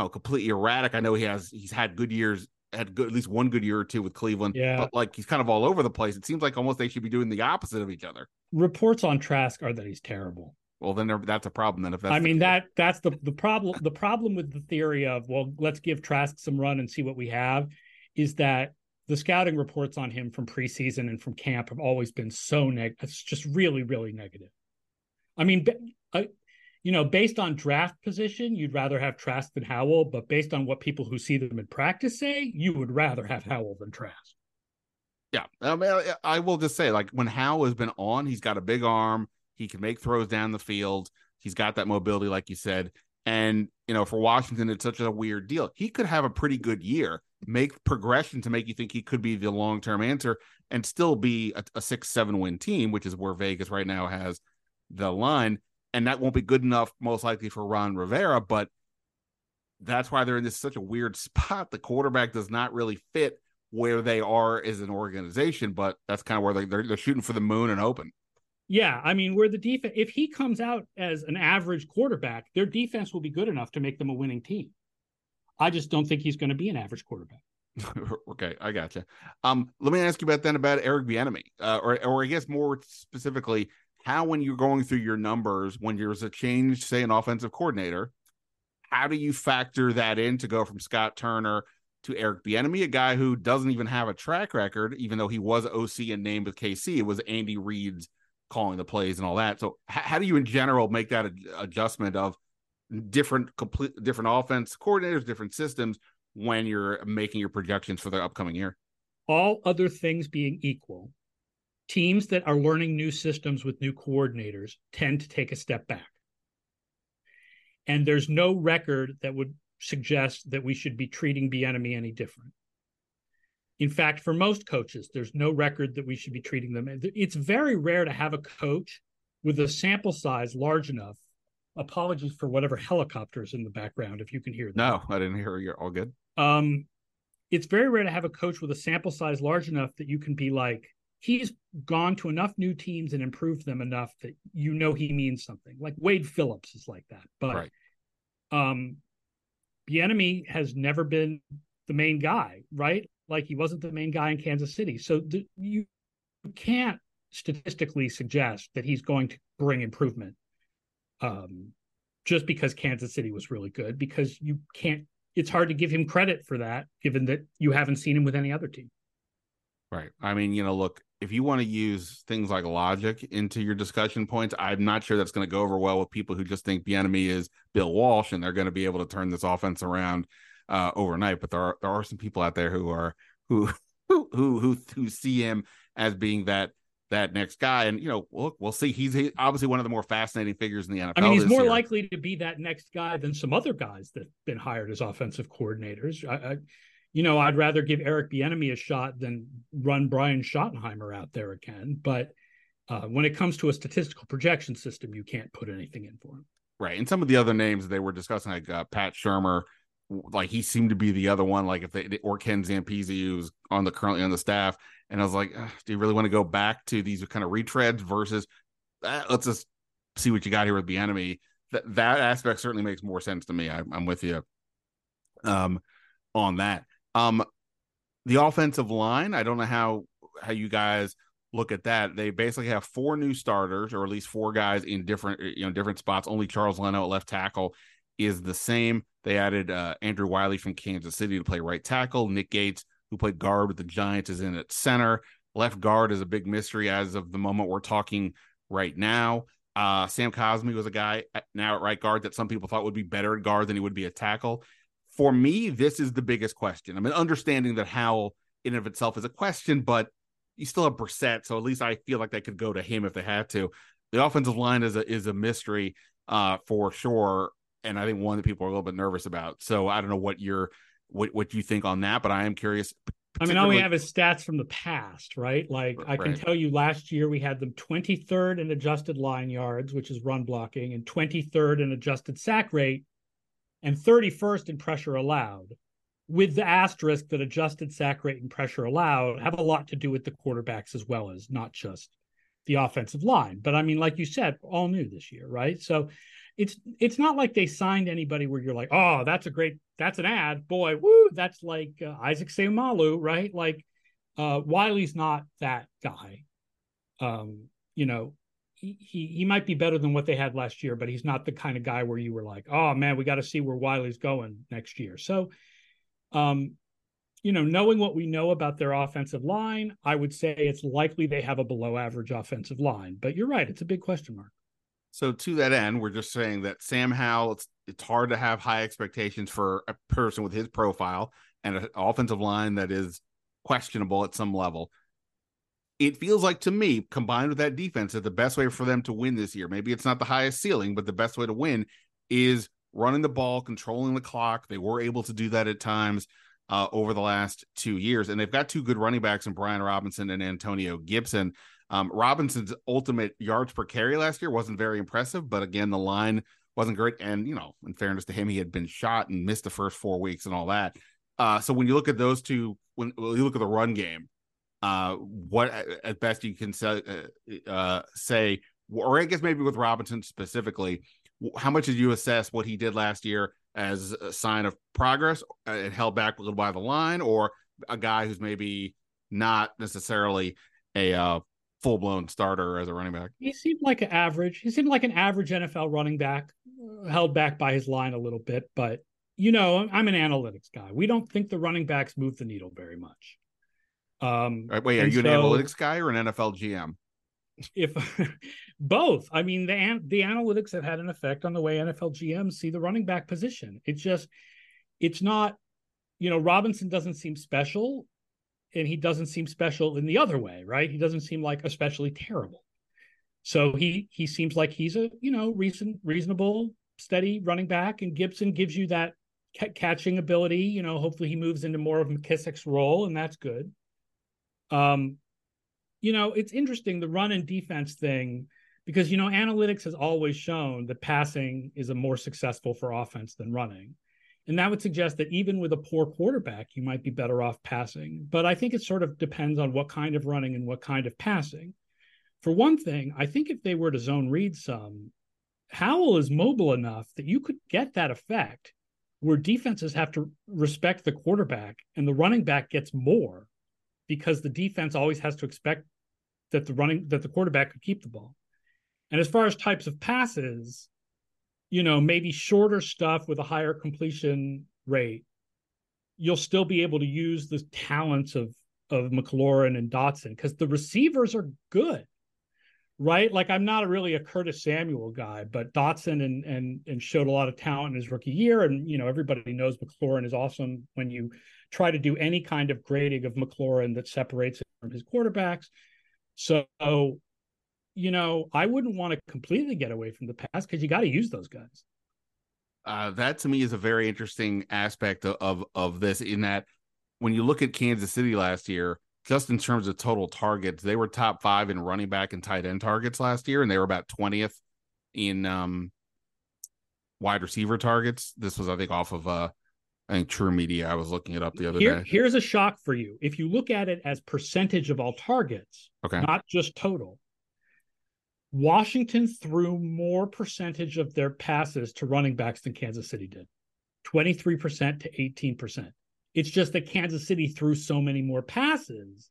know, completely erratic. I know he has, he's had good years had good, at least one good year or two with Cleveland. Yeah. But like he's kind of all over the place. It seems like almost they should be doing the opposite of each other. Reports on Trask are that he's terrible. Well, then there, that's a problem. Then if that's I mean that that's the the problem. The problem with the theory of well, let's give Trask some run and see what we have, is that the scouting reports on him from preseason and from camp have always been so negative. It's just really, really negative. I mean, I, uh, you know, based on draft position, you'd rather have Trask than Howell, but based on what people who see them in practice say, you would rather have Howell than Trask. Yeah, I, mean, I will just say, like when Howell has been on, he's got a big arm. He can make throws down the field. He's got that mobility, like you said. And, you know, for Washington, it's such a weird deal. He could have a pretty good year, make progression to make you think he could be the long term answer and still be a, a six, seven win team, which is where Vegas right now has the line. And that won't be good enough, most likely, for Ron Rivera. But that's why they're in this such a weird spot. The quarterback does not really fit where they are as an organization, but that's kind of where they, they're, they're shooting for the moon and hoping. Yeah, I mean, where the defense, if he comes out as an average quarterback, their defense will be good enough to make them a winning team. I just don't think he's going to be an average quarterback. okay, I got you. Um, let me ask you about then about Eric Bieniemy, uh, or or I guess more specifically, how when you're going through your numbers, when there's a change, say an offensive coordinator, how do you factor that in to go from Scott Turner to Eric Bieniemy, a guy who doesn't even have a track record, even though he was OC and named with KC. It was Andy Reid's calling the plays and all that. So, how do you, in general, make that adjustment of different complete different offense coordinators, different systems when you're making your projections for the upcoming year? All other things being equal, teams that are learning new systems with new coordinators tend to take a step back. And there's no record that would suggest that we should be treating Bieniemy any different. In fact, for most coaches, there's no record that we should be treating them. It's very rare to have a coach with a sample size large enough. Apologies for whatever helicopters in the background, if you can hear that. No, I didn't hear. You're all good. Um, it's very rare to have a coach with a sample size large enough that you can be like, he's gone to enough new teams and improved them enough that you know he means something. Like Wade Phillips is like that, but right. um, has never been the main guy, right? Like he wasn't the main guy in Kansas City. So you can't statistically suggest that he's going to bring improvement um, just because Kansas City was really good, because you can't, it's hard to give him credit for that, given that you haven't seen him with any other team. Right. I mean, you know, look, if you want to use things like logic into your discussion points, I'm not sure that's going to go over well with people who just think Bieniemy is Bill Walsh and they're going to be able to turn this offense around uh, overnight. But there are there are some people out there who are who who who who see him as being that that next guy. And you know, look, we'll see. He's obviously one of the more fascinating figures in the NFL. I mean, he's more year. likely to be that next guy than some other guys that've been hired as offensive coordinators. I, I, you know, I'd rather give Eric Bieniemy a shot than run Brian Schottenheimer out there again. But uh, when it comes to a statistical projection system, you can't put anything in for him. Right, and some of the other names they were discussing, like uh, Pat Shurmur, like he seemed to be the other one. Like if they or Ken Zampese, who's on the currently on the staff, and I was like, do you really want to go back to these kind of retreads versus uh, let's just see what you got here with Bieniemy? That that aspect certainly makes more sense to me. I, I'm with you um on that. Um, the offensive line, I don't know how how you guys look at that. They basically have four new starters, or at least four guys in different you know different spots. Only Charles Leno at left tackle is the same. They added uh, Andrew Wylie from Kansas City to play right tackle. Nick Gates, who played guard with the Giants, is in at center. Left guard is a big mystery as of the moment we're talking right now. Uh, Sam Cosmi was a guy now at right guard that some people thought would be better at guard than he would be at tackle for me, this is the biggest question. I mean, understanding that Howell in and of itself is a question, but you still have Brissett, so at least I feel like they could go to him if they had to. The offensive line is a is a mystery uh, for sure, and I think one that people are a little bit nervous about. So I don't know what you're what what you think on that, but I am curious. I mean, all we have is stats from the past, right? Like I can tell you, last year we had them 23rd in adjusted line yards, which is run blocking, and 23rd in adjusted sack rate, and 31st in pressure allowed, with the asterisk that adjusted sack rate and pressure allowed have a lot to do with the quarterbacks as well as not just the offensive line. But I mean, like you said, all new this year, right? So it's it's not like they signed anybody where you're like, oh, that's a great, that's an ad, boy, woo, that's like uh, Isaac Seumalo, right? Like uh, Wylie's not that guy. Um, you know, he, he might be better than what they had last year, but he's not the kind of guy where you were like, oh man, we got to see where Wylie's going next year. So, um, you know, knowing what we know about their offensive line, I would say it's likely they have a below average offensive line. But you're right, it's a big question mark. So to that end, we're just saying that Sam Howell, it's it's hard to have high expectations for a person with his profile and an offensive line that is questionable at some level it feels like to me, combined with that defense, that the best way for them to win this year, maybe it's not the highest ceiling, but the best way to win is running the ball, controlling the clock. They were able to do that at times uh, over the last two years. And they've got two good running backs in Brian Robinson and Antonio Gibson. Um, Robinson's ultimate yards per carry last year wasn't very impressive, but again, the line wasn't great. And you know, in fairness to him, he had been shot and missed the first four weeks and all that. Uh, so when you look at those two, when, when you look at the run game, uh, what at best you can say, uh, uh, say, or I guess maybe with Robinson specifically, how much did you assess what he did last year as a sign of progress uh, and held back a little by the line, or a guy who's maybe not necessarily a uh, full blown starter as a running back? He seemed like an average. He seemed like an average NFL running back, held back by his line a little bit. But you know, I'm an analytics guy. We don't think the running backs move the needle very much. Um, right, wait, are you so, an analytics guy or an NFL GM? If both, I mean, the the analytics have had an effect on the way NFL GMs see the running back position. It's just, it's not, you know, Robinson doesn't seem special, and he doesn't seem special in the other way, right? He doesn't seem like especially terrible. So he he seems like he's a you know recent reasonable steady running back, and Gibson gives you that catching ability. You know, hopefully he moves into more of McKissic's role, and that's good. Um, you know, it's interesting the run and defense thing because you know analytics has always shown that passing is a more successful for offense than running. And that would suggest that even with a poor quarterback, you might be better off passing. But I think it sort of depends on what kind of running and what kind of passing. For one thing, I think if they were to zone read some, Howell is mobile enough that you could get that effect where defenses have to respect the quarterback and the running back gets more because the defense always has to expect that the running that the quarterback could keep the ball. And as far as types of passes, you know, maybe shorter stuff with a higher completion rate, you'll still be able to use the talents of of McLaurin and Dotson because the receivers are good right? Like I'm not really a Curtis Samuel guy, but Dotson and and and showed a lot of talent in his rookie year, and you know everybody knows McLaurin is awesome when you try to do any kind of grading of McLaurin that separates him from his quarterbacks. So, you know, I wouldn't want to completely get away from the past because you got to use those guys. Uh, that to me is a very interesting aspect of, of of this. In that, when you look at Kansas City last year, just in terms of total targets, they were top five in running back and tight end targets last year, and they were about 20th in um, wide receiver targets. This was, I think, off of uh, I think TruMedia. I was looking it up the other Here, day. Here's a shock for you. If you look at it as percentage of all targets, okay, not just total. Washington threw more percentage of their passes to running backs than Kansas City did. 23% to 18%. It's just that Kansas City threw so many more passes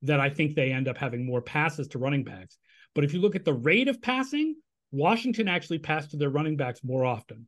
that I think they end up having more passes to running backs. But if you look at the rate of passing, Washington actually passed to their running backs more often.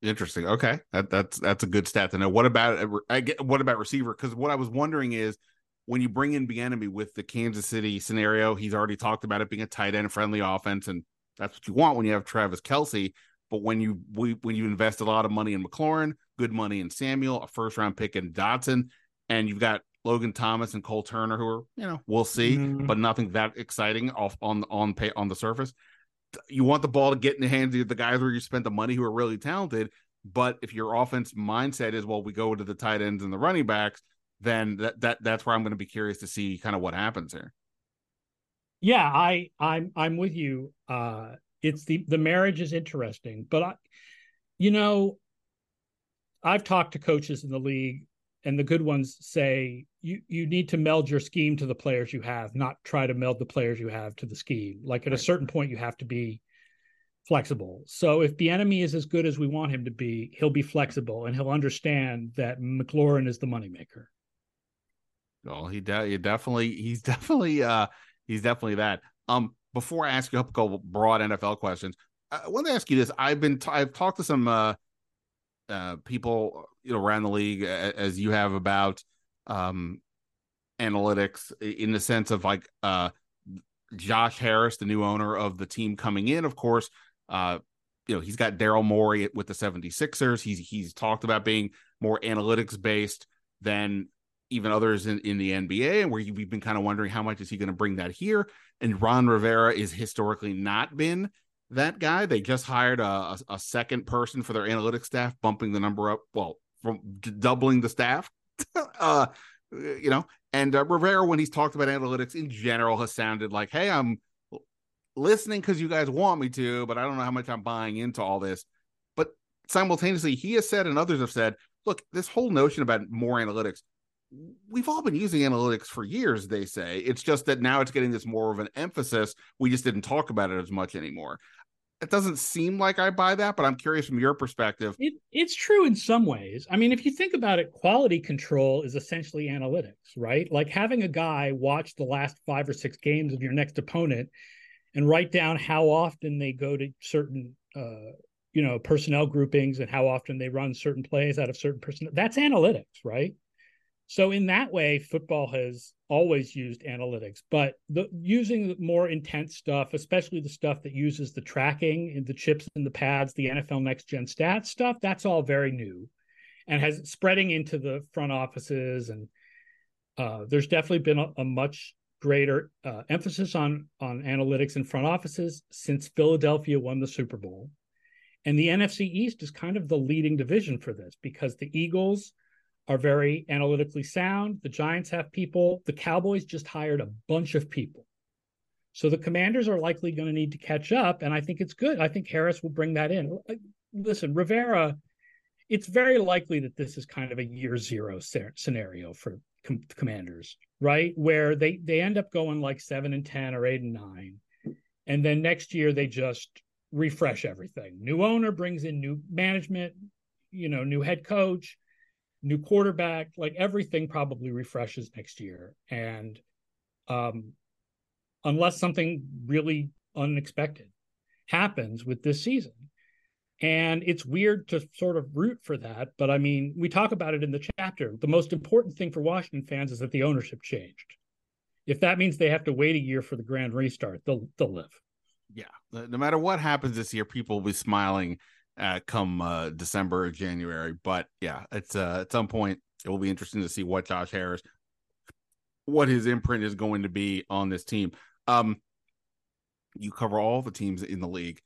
Interesting. Okay, that, that's that's a good stat to know. What about I get what about receiver? Because what I was wondering is when you bring in Bieniemy with the Kansas City scenario, he's already talked about it being a tight end friendly offense, and that's what you want when you have Travis Kelce. But when you when you invest a lot of money in McLaurin, good money in Samuel, a first round pick in Dotson, and you've got Logan Thomas and Cole Turner, who are you know we'll see, mm. but nothing that exciting off on on pay on the surface. You want the ball to get in the hands of the guys where you spent the money who are really talented. But if your offense mindset is well, we go to the tight ends and the running backs, then that that that's where I'm going to be curious to see kind of what happens here. Yeah, I I'm I'm with you. Uh it's the the marriage is interesting, but I, you know, I've talked to coaches in the league, and the good ones say you you need to meld your scheme to the players you have, not try to meld the players you have to the scheme. Like at a certain point, you have to be flexible. So if Bieniemy is as good as we want him to be, he'll be flexible and he'll understand that McLaurin is the moneymaker. Well, he, de- he definitely he's definitely uh he's definitely that. Um, before I ask you a couple broad NFL questions, I want to ask you this. I've been t- I've talked to some uh, uh, people you know around the league as you have about um, analytics in the sense of like uh, Josh Harris, the new owner of the team coming in, of course. Uh, you know, he's got Daryl Morey with the 76ers. He's he's talked about being more analytics based than even others in, in the NBA, and where we've been kind of wondering how much is he going to bring that here. And Ron Rivera is historically not been that guy. They just hired a, a, a second person for their analytics staff, bumping the number up, well, from doubling the staff. uh, you know, and uh, Rivera, when he's talked about analytics in general, has sounded like, "Hey, I'm listening because you guys want me to, but I don't know how much I'm buying into all this. But simultaneously, he has said and others have said, look, this whole notion about more analytics, we've all been using analytics for years, they say. It's just that now it's getting this more of an emphasis. We just didn't talk about it as much anymore. It doesn't seem like I buy that, but I'm curious from your perspective. It, it's true in some ways. I mean, if you think about it, quality control is essentially analytics, right? Like having a guy watch the last five or six games of your next opponent and write down how often they go to certain uh, you know personnel groupings and how often they run certain plays out of certain person that's analytics right so in that way football has always used analytics but the using more intense stuff especially the stuff that uses the tracking the chips and the pads the nfl next gen stats stuff that's all very new and has spreading into the front offices and uh, there's definitely been a, a much greater uh, emphasis on on analytics in front offices since Philadelphia won the Super Bowl. And the NFC East is kind of the leading division for this because the Eagles are very analytically sound. The Giants have people. The Cowboys just hired a bunch of people. So the commanders are likely going to need to catch up. And I think it's good. I think Harris will bring that in. Listen, Rivera, it's very likely that this is kind of a year zero scenario for com- commanders, right? Where they, they end up going like seven and 10 or eight and nine. And then next year they just refresh everything. New owner brings in new management, you know, new head coach, new quarterback, like everything probably refreshes next year. And um, unless something really unexpected happens with this season. And it's weird to sort of root for that. But I mean, we talk about it in the chapter. The most important thing for Washington fans is that the ownership changed. If that means they have to wait a year for the grand restart, they'll they'll live yeah, no matter what happens this year, people will be smiling uh, come uh, December or January. But yeah, it's uh, at some point it will be interesting to see what Josh Harris, what his imprint is going to be on this team. Um, you cover all the teams in the league.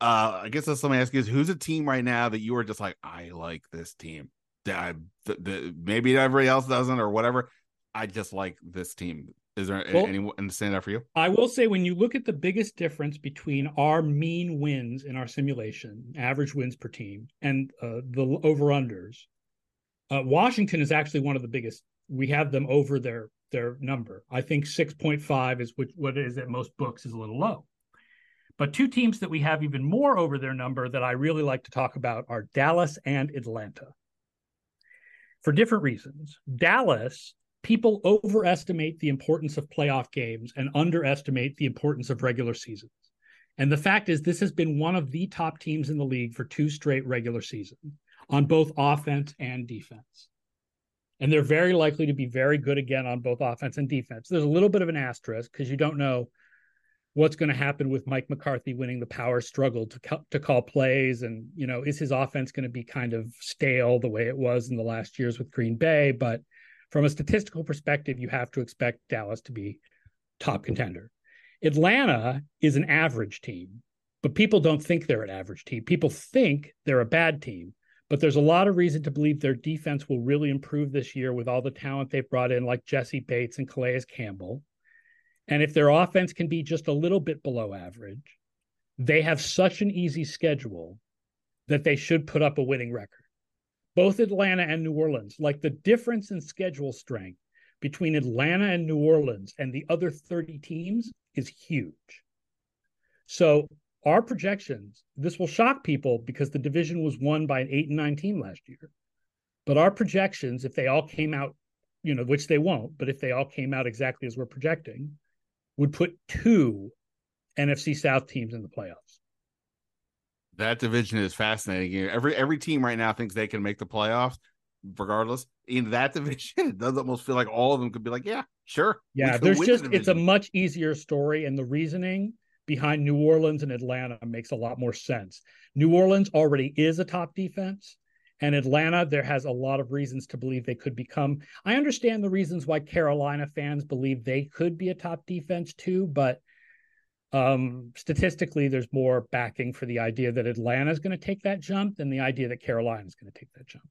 Uh, I guess that's let me ask you is who's a team right now that you are just like I like this team. I, the, the, maybe everybody else doesn't or whatever. I just like this team. Is there well, anyone stand out for you? I will say when you look at the biggest difference between our mean wins in our simulation, average wins per team, and uh, the over unders, uh, Washington is actually one of the biggest. We have them over their their number. I think six point five is which what is at most books is a little low. But two teams that we have even more over their number that I really like to talk about are Dallas and Atlanta. For different reasons. Dallas people overestimate the importance of playoff games and underestimate the importance of regular seasons. And the fact is, this has been one of the top teams in the league for two straight regular seasons on both offense and defense. And they're very likely to be very good again on both offense and defense. There's a little bit of an asterisk because you don't know what's going to happen with Mike McCarthy winning the power struggle to to call plays, and you know, is his offense going to be kind of stale the way it was in the last years with Green Bay? But from a statistical perspective, you have to expect Dallas to be top contender. Atlanta is an average team, but people don't think they're an average team. People think they're a bad team, but there's a lot of reason to believe their defense will really improve this year with all the talent they've brought in, like Jessie Bates and Calais Campbell. And if their offense can be just a little bit below average, they have such an easy schedule that they should put up a winning record both Atlanta and New Orleans, like the difference in schedule strength between Atlanta and New Orleans and the other 30 teams is huge. So our projections, this will shock people because the division was won by an eight and nine team last year. But our projections, if they all came out, you know, which they won't, but if they all came out exactly as we're projecting, would put two NFC South teams in the playoffs that division is fascinating. Every every team right now thinks they can make the playoffs, regardless. In that division, it does almost feel like all of them could be like, "Yeah, sure." Yeah, there's just the it's a much easier story, and the reasoning behind New Orleans and Atlanta makes a lot more sense. New Orleans already is a top defense, and Atlanta there has a lot of reasons to believe they could become. I understand the reasons why Carolina fans believe they could be a top defense too, but um, statistically, there's more backing for the idea that Atlanta is going to take that jump than the idea that Carolina is going to take that jump.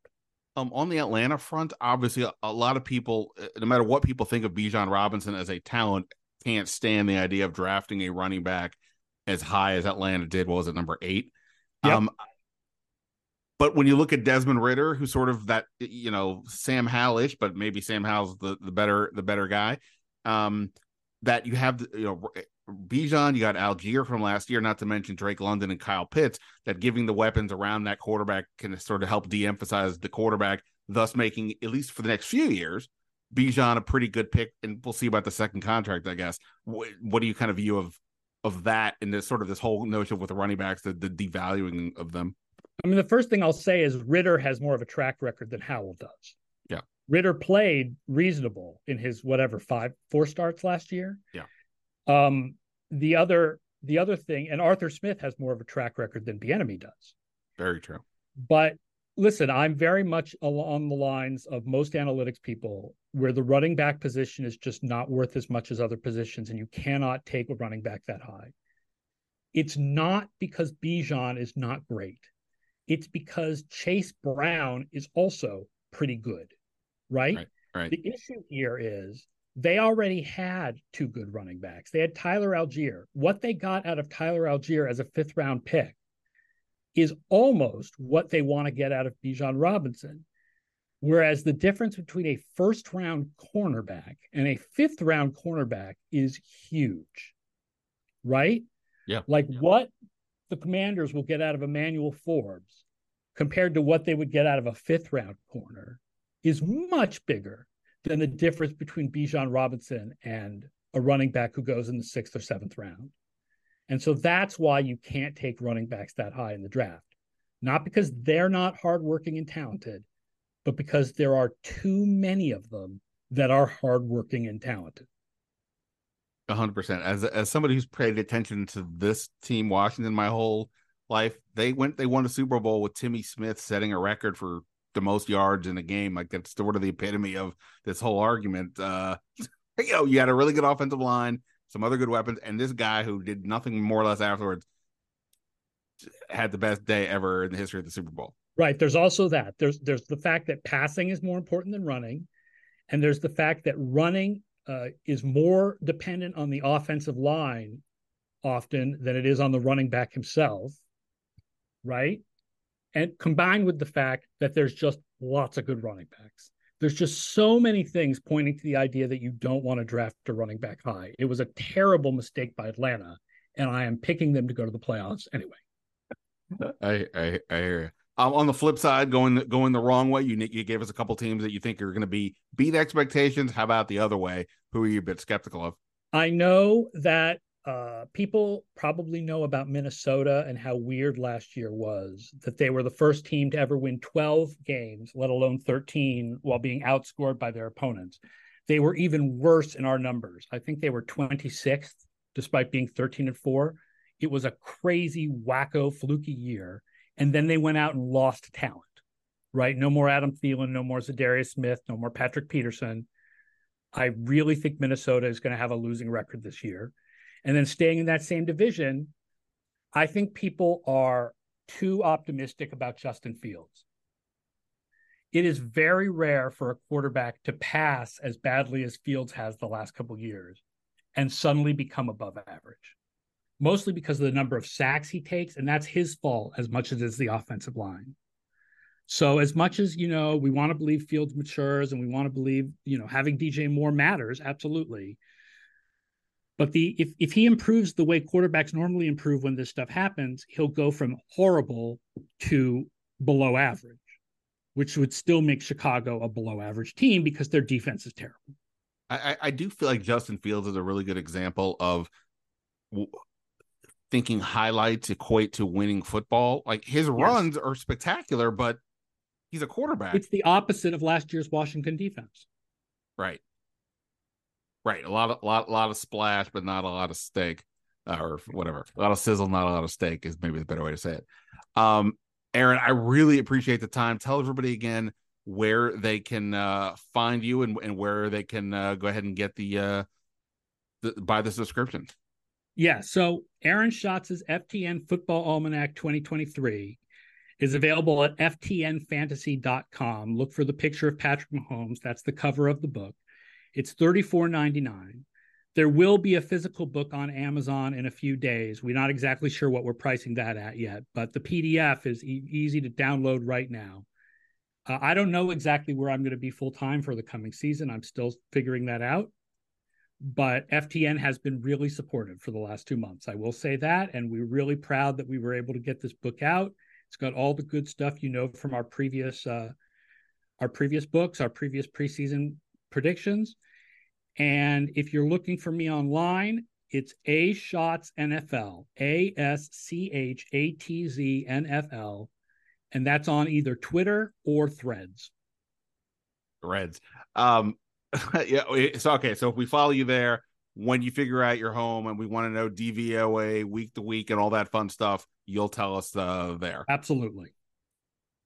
Um, on the Atlanta front, obviously, a, a, lot of people, uh, no matter what people think of Bijan Robinson as a talent, can't stand the idea of drafting a running back as high as Atlanta did. What was it, number eight? Yep. Um, but when you look at Desmond Ridder, who's sort of that, you know, Sam Howellish, but maybe Sam Howell's the, the better the better guy. Um, that you have, you know, Bijan, you got Allgeier from last year, not to mention Drake London and Kyle Pitts, that giving the weapons around that quarterback can sort of help de-emphasize the quarterback, thus making, at least for the next few years, Bijan a pretty good pick. And we'll see about the second contract, I guess. What, what do you kind of view of of that and this sort of this whole notion with the running backs, the, the devaluing of them? I mean, the first thing I'll say is Ridder has more of a track record than Howell does. Yeah. Ridder played reasonable in his whatever five four starts last year. Yeah. Um, the other the other thing, and Arthur Smith has more of a track record than Bieniemy does. Very true. But listen, I'm very much along the lines of most analytics people where the running back position is just not worth as much as other positions, and you cannot take a running back that high. It's not because Bijan is not great. It's because Chase Brown is also pretty good, right? Right. right. The issue here is they already had two good running backs. They had Tyler Allgeier. What they got out of Tyler Allgeier as a fifth round pick is almost what they want to get out of Bijan Robinson. Whereas the difference between a first round cornerback and a fifth round cornerback is huge, right? Yeah. Like what the commanders will get out of Emmanuel Forbes compared to what they would get out of a fifth round corner is much bigger than the difference between Bijan Robinson and a running back who goes in the sixth or seventh round. And so that's why you can't take running backs that high in the draft. Not because they're not hardworking and talented, but because there are too many of them that are hardworking and talented. hundred percent. As as somebody who's paid attention to this team, Washington, my whole life, they went they won a Super Bowl with Timmy Smith setting a record for the most yards in a game. Like that's sort of the epitome of this whole argument. Uh, you know, you had a really good offensive line, some other good weapons, and this guy who did nothing more or less afterwards had the best day ever in the history of the Super Bowl. Right. There's also that. There's there's the fact that passing is more important than running, and there's the fact that running uh, is more dependent on the offensive line often than it is on the running back himself. Right and combined with the fact that there's just lots of good running backs. There's just so many things pointing to the idea that you don't want to draft a running back high. It was a terrible mistake by Atlanta, and I am picking them to go to the playoffs anyway. I I, I hear you. Um, on the flip side, going going the wrong way, you you gave us a couple teams that you think are going to be beat expectations. How about the other way? Who are you a bit skeptical of? I know that uh, people probably know about Minnesota and how weird last year was that they were the first team to ever win 12 games, let alone 13, while being outscored by their opponents. They were even worse in our numbers. I think they were 26th, despite being 13 and 4. It was a crazy, wacko, fluky year. And then they went out and lost talent, right? No more Adam Thielen, no more Za'Darius Smith, no more Patrick Peterson. I really think Minnesota is going to have a losing record this year. And then staying in that same division, I think people are too optimistic about Justin Fields. It is very rare for a quarterback to pass as badly as Fields has the last couple years and suddenly become above average. Mostly because of the number of sacks he takes, and that's his fault as much as it is the offensive line. So as much as you know, we want to believe Fields matures and we want to believe, you know, having DJ Moore matters, absolutely. But the if if he improves the way quarterbacks normally improve when this stuff happens, he'll go from horrible to below average, which would still make Chicago a below average team because their defense is terrible. I, I do feel like Justin Fields is a really good example of w- thinking highlights equate to winning football. Like his yes. runs are spectacular, but he's a quarterback. It's the opposite of last year's Washington defense. Right. Right, a lot of lot lot of splash, but not a lot of steak, uh, or whatever. A lot of sizzle, not a lot of steak is maybe the better way to say it. Um, Aaron, I really appreciate the time. Tell everybody again where they can uh, find you and, and where they can uh, go ahead and get the, uh, the buy the subscription. Yeah, so Aaron Schatz's FTN Football Almanac 2023 is available at ftnfantasy.com. Look for the picture of Patrick Mahomes. That's the cover of the book. It's $34.99. There will be a physical book on Amazon in a few days. We're not exactly sure what we're pricing that at yet, but the PDF is e- easy to download right now. Uh, I don't know exactly where I'm going to be full time for the coming season. I'm still figuring that out. But FTN has been really supportive for the last two months. I will say that. And we're really proud that we were able to get this book out. It's got all the good stuff you know from our previous uh, our previous books, our previous preseason predictions. And if you're looking for me online, it's A Schatz NFL, A S C H A T Z N F L. And that's on either Twitter or Threads. Threads. Um, yeah. So, okay. So if we follow you there, when you figure out your home and we want to know DVOA week to week and all that fun stuff, you'll tell us uh, there. Absolutely.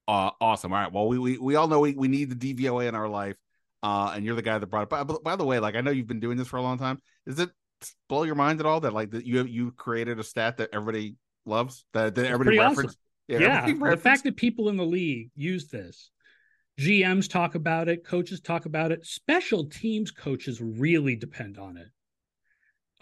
Uh, awesome. All right. Well, we, we, we all know we, we need the DVOA in our life. Uh, and you're the guy that brought it. By, by the way, like I know you've been doing this for a long time. Is it blow your mind at all that like that you you created a stat that everybody loves that, that everybody references? Awesome. Yeah, yeah. the fact that people in the league use this, GMs talk about it, coaches talk about it, special teams coaches really depend on it.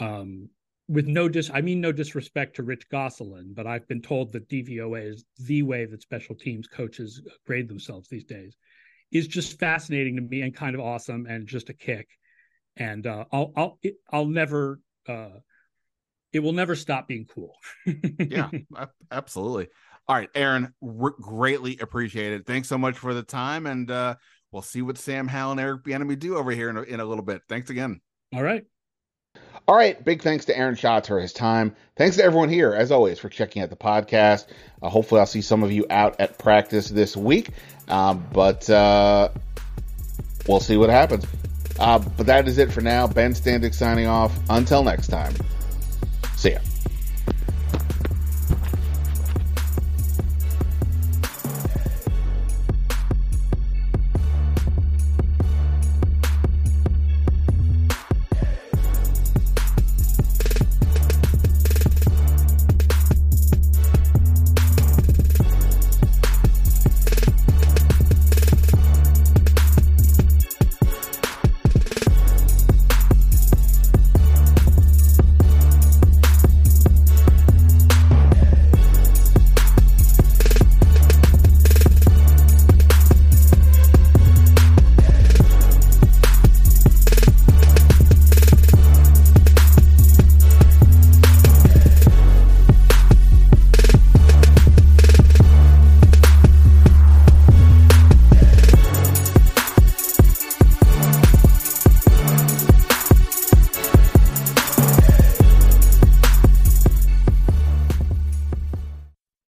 Um, with no dis, I mean no disrespect to Rick Gosselin, but I've been told that DVOA is the way that special teams coaches grade themselves these days is just fascinating to me and kind of awesome and just a kick. And uh, I'll I'll it, I'll never uh, it will never stop being cool. yeah, absolutely. All right, Aaron, r- greatly appreciated. Thanks so much for the time, and uh, we'll see what Sam Howell and Eric Bieniemy do over here in a, in a little bit. Thanks again. All right. All right. Big thanks to Aaron Schatz for his time. Thanks to everyone here, as always, for checking out the podcast. Uh, hopefully, I'll see some of you out at practice this week. Um, but uh, we'll see what happens. Uh, but that is it for now. Ben Standig signing off. Until next time. See ya.